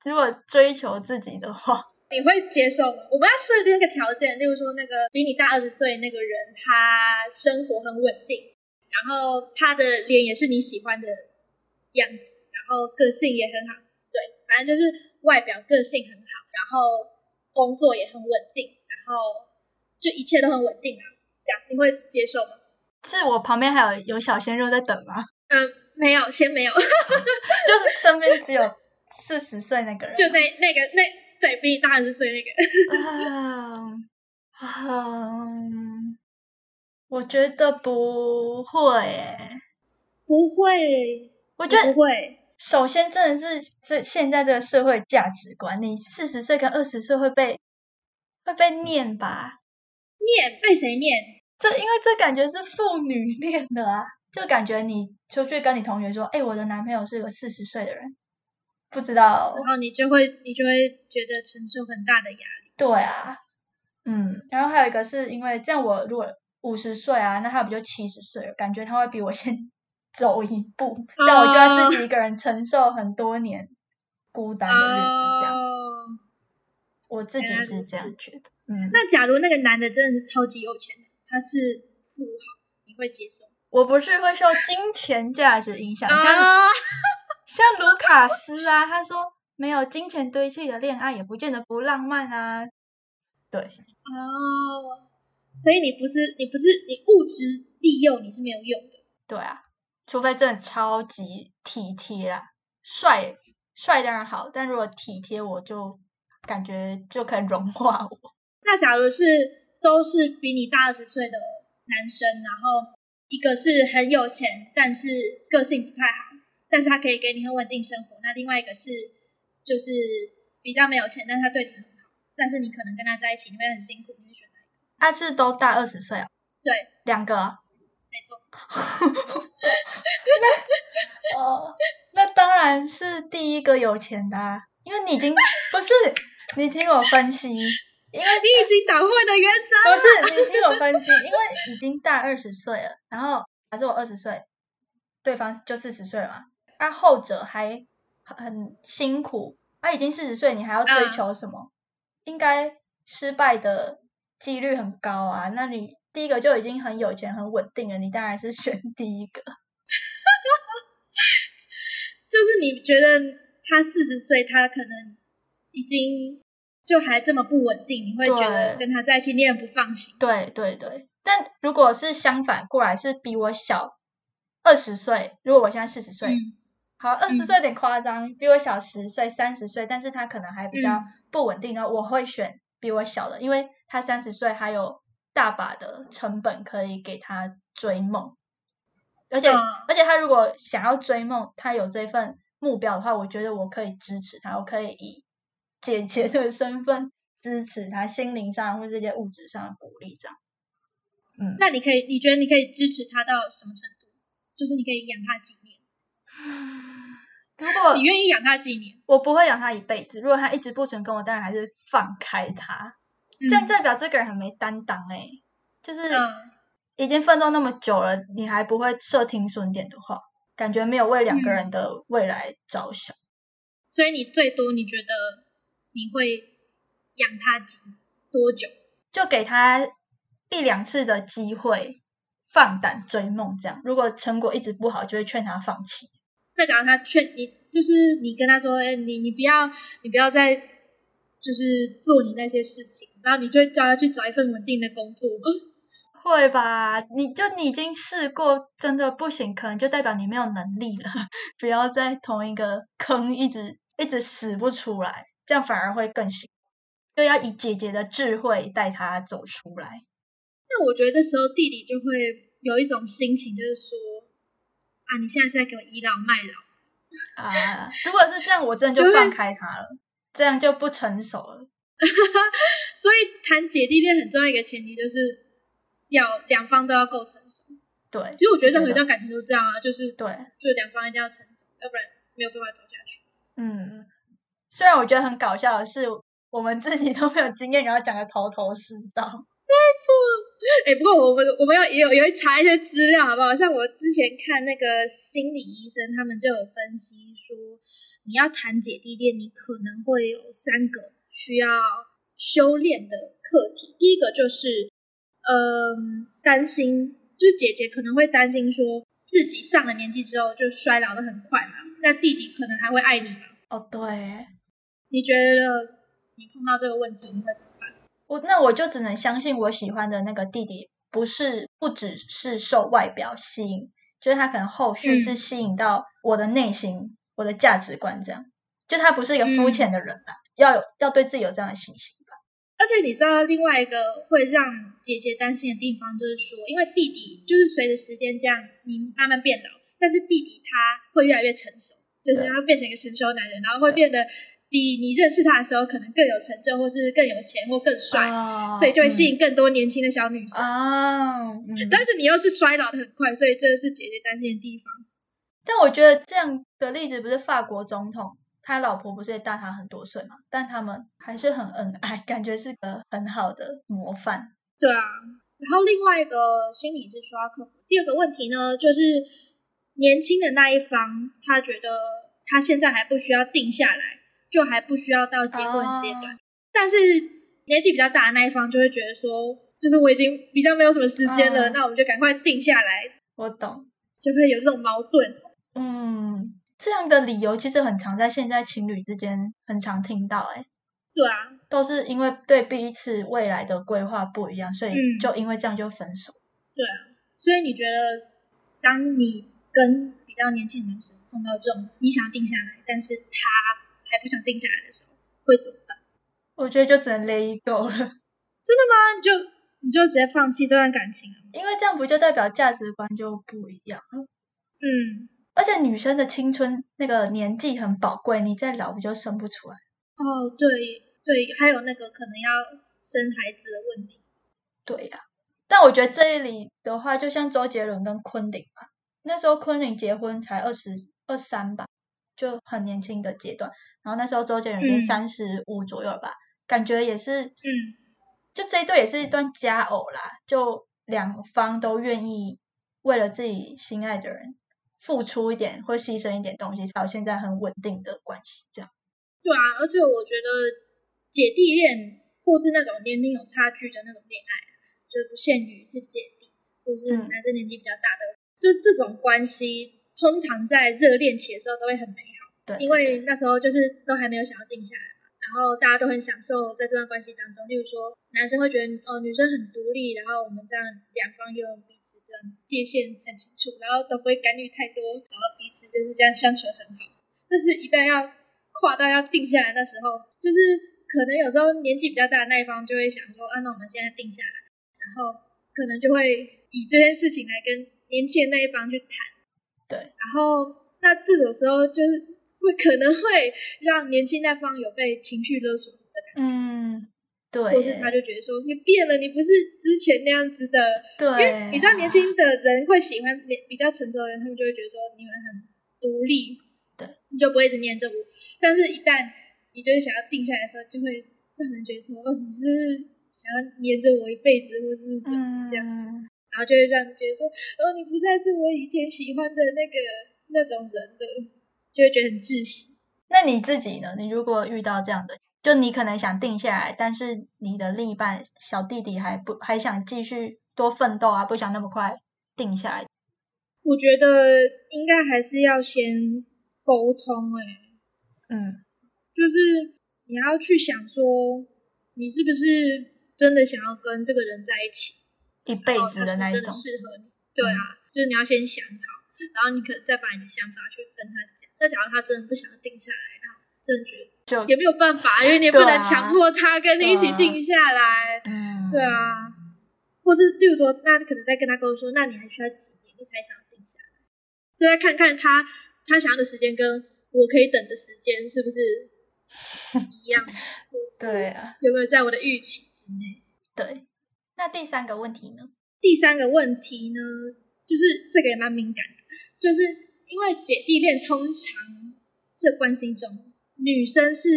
如果追求自己的话，你会接受吗？我们要设定一个条件，例如说那个比你大二十岁那个人，他生活很稳定，然后他的脸也是你喜欢的样子，然后个性也很好，对，反正就是外表个性很好，然后工作也很稳定，然后就一切都很稳定啊，这样你会接受吗？是我旁边还有有小鲜肉在等吗？嗯，没有，先没有，[LAUGHS] 就身边只有四十岁那个人，就那那个那对比你大二十岁那个，啊嗯，我觉得不会诶，不会，我觉得不会。首先，真的是这现在这个社会价值观，你四十岁跟二十岁会被会被念吧？念被谁念？这因为这感觉是父女恋的啊，就感觉你出去跟你同学说，哎、我的男朋友是个四十岁的人，不知道然后你就会你就会觉得承受很大的压力。对啊，嗯，然后还有一个是因为这样，我如果五十岁啊，那他不就七十岁了？感觉他会比我先 [LAUGHS] 走一步，这样我就要自己一个人承受很多年孤单的日子。这样，哦，我自己是这样此觉得。嗯，那假如那个男的真的是超级有钱的，他是富豪，你会接受？我不是会受金钱价值影响，像啊，像卢卡斯啊，他说没有金钱堆砌的恋爱也不见得不浪漫啊。对，哦，所以你不是你不是你物质利用你是没有用的。对啊，除非真的超级体贴啦，帅帅当然好，但如果体贴我就感觉就可以融化我。那假如是都是比你大二十岁的男生，然后一个是很有钱，但是个性不太好，但是他可以给你很稳定生活；那另外一个是就是比较没有钱，但是他对你很好，但是你可能跟他在一起你会很辛苦，你会选哪一个？他是都大二十岁啊，对，两个啊。[LAUGHS] 没错。[LAUGHS] 那 [LAUGHS] 哦，那当然是第一个有钱的、啊，因为你已经不是你听我分析，因为你已经打坏的原则。不是你听我分析，因为已经大二十岁了，然后还是我二十岁，对方就四十岁了嘛，啊，后者还很很辛苦，啊，已经四十岁，你还要追嗯求什么？应该失败的几率很高啊。那你第一个就已经很有钱、很稳定了，你当然是选第一个。[LAUGHS] 就是你觉得他四十岁，他可能已经就还这么不稳定，你会觉得跟他在一起你很不放心。对对对，但如果是相反过来，是比我小二十岁，如果我现在四十岁，嗯。好，二十嗯。岁有点夸张，比我小十岁、三十岁，但是他可能还比较嗯。不稳定的，我会选比我小的，因为他三十岁还有大把的成本可以给他追梦，而且、嗯。而且他如果想要追梦，他有这份目标的话，我觉得我可以支持他，我可以以姐姐的身份支持他，心灵上或是一些物质上的鼓励，这样。嗯，那你可以，你觉得你可以支持他到什么程度？就是你可以养他几年？[SIGHS] 如果你愿意养他几年？我不会养他一辈子，如果他一直不成功，我当然还是放开他。嗯这样代表这个人很没担当哎、就是嗯已经奋斗那么久了，你还不会设停损点的话，感觉没有为两个嗯人的未来着想。所以你最多你觉得你会养他几多久？就给他一两次的机会，放胆追梦。这样，如果成果一直不好，就会劝他放弃。那假如他劝你，就是你跟他说，哎、你你不要，你不要再就是做你那些事情，然后你就会叫他去找一份稳定的工作。会吧？你就你已经试过，真的不行，可能就代表你没有能力了。[LAUGHS] 不要在同一个坑一直一直死不出来，这样反而会更辛苦。就要以姐姐的智慧带他走出来。那我觉得这时候弟弟就会有一种心情，就是说，啊，你现在是在给我倚老卖老。啊，如果是这样，我真的 [LAUGHS] 就放开他了，这样就不成熟了。[LAUGHS] 所以谈姐弟恋很重要一个前提就是要两方都要够成熟。对，其实我觉得任何一段感情都这样啊，就是对，就两方一定要成熟，要不然没有办法走下去。嗯嗯，虽然我觉得很搞笑的是，我们自己都没有经验，然后讲的头头是道。没错哎、不过我们我们要也有有查一些资料，好不好？像我之前看那个心理医生，他们就有分析说，你要谈姐弟恋，你可能会有三个需要修炼的课题。第一个就是，嗯、担心，就是姐姐可能会担心说自己上了年纪之后就衰老的很快嘛，那弟弟可能还会爱你嘛？哦，对，你觉得你碰到这个问题，你会怎么办？我那我就只能相信我喜欢的那个弟弟，不是不只是受外表吸引，就是他可能后续嗯是吸引到我的内心、我的价值观，这样，就他不是一个肤浅的人啦，要有要对自己有这样的信心吧。而且你知道另外一个会让姐姐担心的地方，就是说，因为弟弟就是随着时间这样，你慢慢变老，但是弟弟他会越来越成熟，就是对他会变成一个成熟男人，然后会变得比你认识他的时候可能更有成就，或是更有钱，或更帅，哦所以就会吸引更多年轻的小女生。哦。嗯但是你又是衰老的很快，所以这是姐姐担心的地方。但我觉得这样的例子不是法国总统，他老婆不是也大他很多岁嘛，但他们还是很恩爱，[LAUGHS] 感觉是个很好的模范。对啊，然后另外一个心理是需要克服。第二个问题呢，就是年轻的那一方，他觉得他现在还不需要定下来，就还不需要到结婚阶段。哦但是年纪比较大的那一方就会觉得说，就是我已经比较没有什么时间了，嗯那我们就赶快定下来，我懂，就会有这种矛盾。嗯，这样的理由其实很常在现在情侣之间很常听到、欸，对啊，都是因为对彼此未来的规划不一样，所以嗯就因为这样就分手。对啊。所以你觉得，当你跟比较年轻的男生碰到这种你想定下来，但是他还不想定下来的时候，会怎么办？我觉得就只能 let it go 了，真的吗？你就你就直接放弃这段感情了吗？因为这样不就代表价值观就不一样了？嗯，而且女生的青春那个年纪很宝贵，你再老不就生不出来？哦，对对，还有那个可能要生孩子的问题。对呀、但我觉得这里的话，就像周杰伦跟昆凌吧，那时候昆凌结婚才二十二三吧，就很年轻的阶段。然后那时候周杰伦已经嗯三十五左右了吧，感觉也是，嗯，就这一对也是一段佳偶啦，就两方都愿意为了自己心爱的人付出一点或牺牲一点东西，才有现在很稳定的关系。这样，对啊，而且我觉得姐弟恋或是那种年龄有差距的那种恋爱，就是不限于是姐弟，或是嗯男生年纪比较大的，就是这种关系，通常在热恋期的时候都会很美好。对，因为那时候就是都还没有想要定下来嘛，然后大家都很享受在这段关系当中。例如说，男生会觉得哦女生很独立，然后我们这样两方又彼此这样界限很清楚，然后都不会干预太多，然后彼此就是这样相处的很好。但是，一旦要跨到要定下来的时候，就是可能有时候年纪比较大的那一方就会想说啊，那我们现在定下来，然后可能就会以这件事情来跟年轻的那一方去谈。对，然后那这种时候就是会可能会让年轻那方有被情绪勒索的感觉，嗯，对，或是他就觉得说你变了，你不是之前那样子的。对，因为你知道年轻的人会喜欢年比较成熟的人，他们就会觉得说你们很独立，对，你就不会一直黏着我。但是，一旦你就是想要定下来的时候，就会让人觉得说，哦，你是想要黏着我一辈子，或是什么这样，嗯然后就会这样觉得说，哦，你不再是我以前喜欢的那个那种人了，就会觉得很窒息。那你自己呢？你如果遇到这样的，就你可能想定下来，但是你的另一半小弟弟还不还想继续多奋斗啊，不想那么快定下来。我觉得应该还是要先沟通、欸，嗯，就是你要去想说，你是不是真的想要跟这个人在一起，一辈子的那一种。适合你。对啊，就是你要先想好，然后你可能再把你的想法去跟他讲。那假如他真的不想要定下来，那真的觉得就也没有办法，因为你也不能强迫他跟你一起定下来。嗯，对，啊，或是例如说，那可能再跟他沟通说，那你还需要几年你才想要定下来？就再看看他他想要的时间跟我可以等的时间是不是一样，[LAUGHS] 对啊，有没有在我的预期之内？对。那第三个问题呢？第三个问题呢，就是这个也蛮敏感的，就是因为姐弟恋通常这关系中，女生是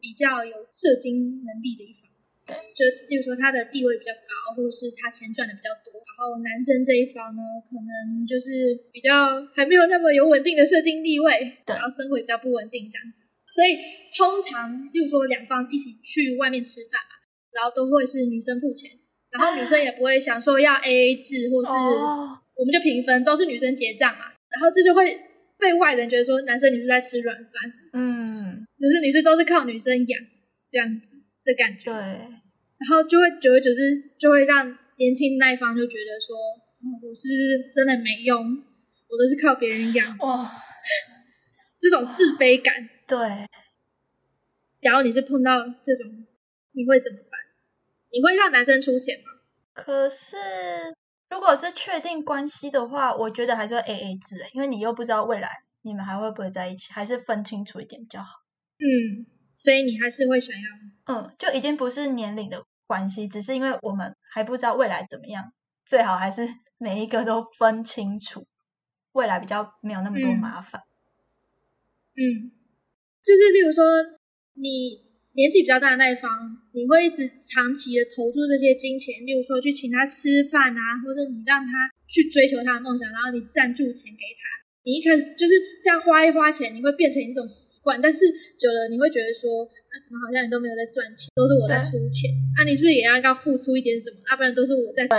比较有射精能力的一方，对，就例如说她的地位比较高，或者是她钱赚的比较多，然后男生这一方呢，可能就是比较还没有那么有稳定的射精地位，对然后生活也比较不稳定这样子，所以通常例如说两方一起去外面吃饭嘛，然后都会是女生付钱。然后女生也不会想说要 A A 制，或是哦我们就平分，都是女生结账嘛。然后这就会被外人觉得说，男生你是在吃软饭，嗯，就是你是都是靠女生养这样子的感觉。对，然后就会久而久之，就会让年轻那一方就觉得说，哦我是真的没用，我都是靠别人养，哇，这种自卑感。对，假如你是碰到这种，你会怎么办？你会让男生出钱吗？可是如果是确定关系的话，我觉得还是会 A A 制欸，因为你又不知道未来你们还会不会在一起，还是分清楚一点比较好。嗯，所以你还是会想要，嗯，就已经不是年龄的关系，只是因为我们还不知道未来怎么样，最好还是 [LAUGHS] 每一个都分清楚，未来比较没有那么多嗯麻烦。嗯，就是例如说你年纪比较大的那一方，你会一直长期的投注这些金钱，例如说去请他吃饭啊，或者你让他去追求他的梦想，然后你赞助钱给他。你一开始就是这样花一花钱，你会变成一种习惯，但是久了你会觉得说，啊，怎么好像你都没有在赚钱，都是我在出钱，啊，你是不是也要要付出一点什么？要、不然都是我在出，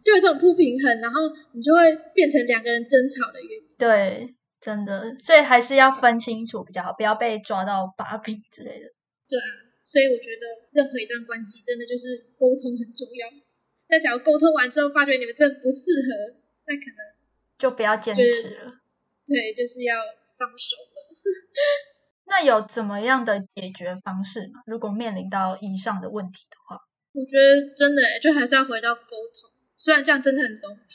就有这种不平衡，然后你就会变成两个人争吵的原因。对，真的，所以还是要分清楚比较好，不要被抓到把柄之类的。对啊，所以我觉得任何一段关系真的就是沟通很重要。那假如沟通完之后发觉你们真的不适合，那可能就不要坚持了。对，就是要放手了。[LAUGHS] 那有怎么样的解决方式吗？如果面临到以上的问题的话，我觉得真的耶就还是要回到沟通，虽然这样真的很笼统，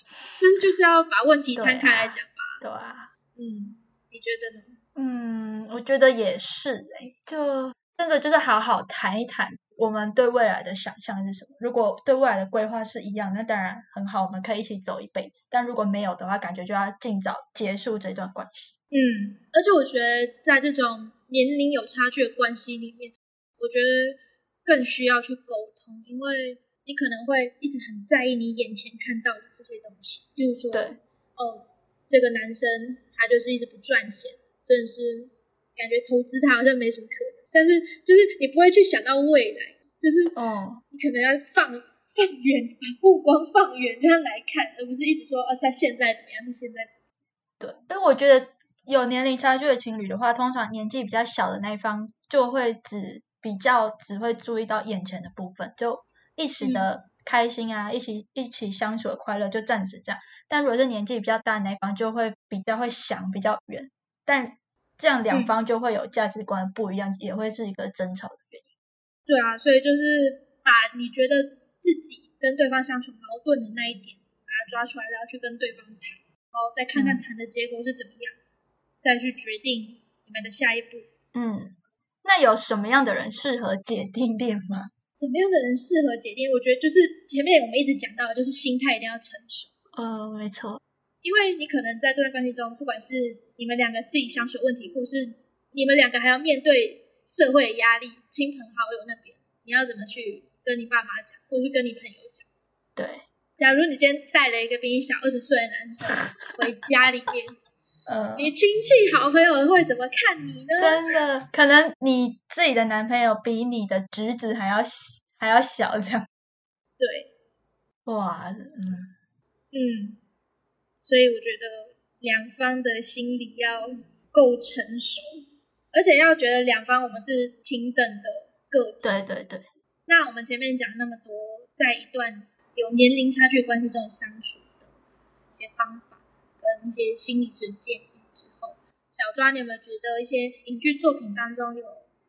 但是就是要把问题摊开来讲吧。对啊，嗯，你觉得呢？嗯，我觉得也是诶、就真的就是好好谈一谈我们对未来的想象是什么。如果对未来的规划是一样，那当然很好，我们可以一起走一辈子。但如果没有的话，感觉就要尽早结束这段关系。嗯，而且我觉得在这种年龄有差距的关系里面，我觉得更需要去沟通，因为你可能会一直很在意你眼前看到的这些东西，例如说，对，哦，这个男生他就是一直不赚钱，真的是感觉投资他好像没什么可能，但是就是你不会去想到未来，就是哦，你可能要放放远，把目光放远这样来看，而不是一直说，哦，他现在怎么样，他现在怎么样。对，因为我觉得有年龄差距的情侣的话，通常年纪比较小的那一方就会只比较只会注意到眼前的部分，就一时的开心啊，一起一起相处的快乐就暂时这样。但如果是年纪比较大的那一方，就会比较会想比较远，但这样两嗯方就会有价值观不一样，也会是一个争吵的原因。对啊，所以就是把你觉得自己跟对方相处矛盾的那一点，把它抓出来，然后去跟对方谈，然后再看看嗯谈的结果是怎么样，再去决定你们的下一步。嗯，那有什么样的人适合姐弟恋吗？怎么样的人适合姐弟？我觉得就是前面我们一直讲到的，就是心态一定要成熟，呃，没错，因为你可能在这段关系中，不管是你们两个自己相处的问题，或是你们两个还要面对社会的压力、亲朋好友那边，你要怎么去跟你爸妈讲，或是跟你朋友讲？对，假如你今天带了一个比你小二十岁的男生回家里面，[LAUGHS] 嗯、你亲戚好朋友会怎么看你呢？真的，可能你自己的男朋友比你的侄子还要小还要小，这样。对，哇，嗯，嗯，所以我觉得两方的心理要够成熟，而且要觉得两方我们是平等的个体。对对对，那我们前面讲那么多，在一段有年龄差距关系中相处的一些方法跟一些心理师建议之后，小抓，你有没有觉得一些影剧作品当中有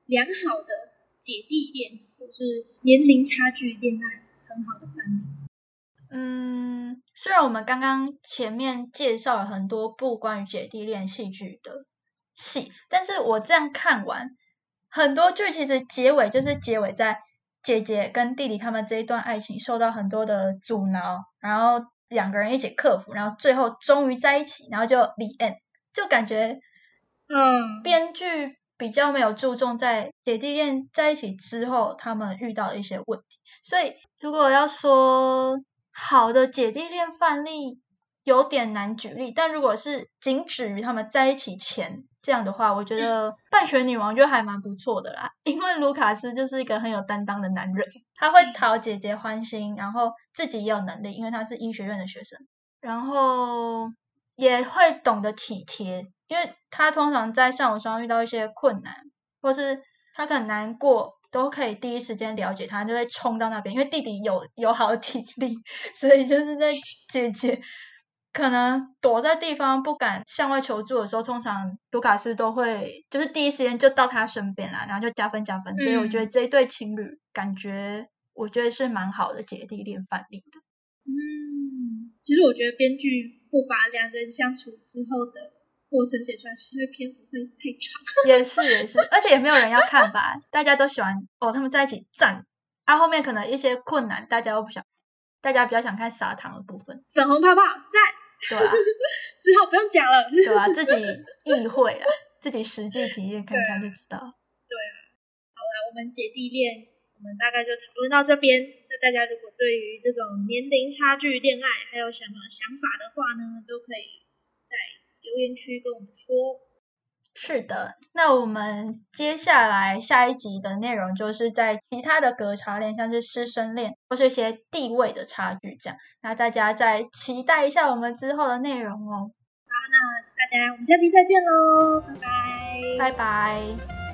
良好的姐弟恋，或是年龄差距恋爱很好的范例？嗯，虽然我们刚刚前面介绍了很多部关于姐弟恋戏剧的戏，但是我这样看完，很多剧其实结尾就是结尾在姐姐跟弟弟他们这一段爱情受到很多的阻挠，然后两个人一起克服，然后最后终于在一起，然后就 the end，就感觉嗯，编剧比较没有注重在姐弟恋在一起之后他们遇到的一些问题，所以如果要说好的姐弟恋范例，有点难举例。但如果是仅止于他们在一起前这样的话，我觉得《半雪女王》就还蛮不错的啦，[LAUGHS] 因为卢卡斯就是一个很有担当的男人，他会讨姐姐欢心，然后自己也有能力，因为他是医学院的学生，然后也会懂得体贴，因为他通常在上午上遇到一些困难，或是他很难过，都可以第一时间了解他，就会冲到那边。因为弟弟有有好的体力，[LAUGHS] 所以就是在姐姐可能躲在地方不敢向外求助的时候，通常卢卡斯都会就是第一时间就到他身边啦，然后就加分加分。所以我觉得这一对情侣感觉，我觉得是蛮好的姐弟恋范例的。嗯，其实我觉得编剧不把两人相处之后的过过程写出来，是因为篇幅会太长。[LAUGHS] 也是也是，而且也没有人要看吧，大家都喜欢哦，他们在一起赞，啊，后面可能一些困难，大家又不想，大家比较想看撒糖的部分，粉红泡泡在，对啊，[LAUGHS] 之后不用讲了。对啊，自己意会啊，自己实际体验看看就知道。对啊好啦，我们姐弟恋，我们大概就讨论到这边。那大家如果对于这种年龄差距恋爱还有什么想法的话呢，都可以在留言区跟我们说。是的，那我们接下来下一集的内容就是在其他的隔差恋，像是师生恋或是一些地位的差距这样。那大家再期待一下我们之后的内容哦，好那大家我们下期再见喽，拜拜，拜拜。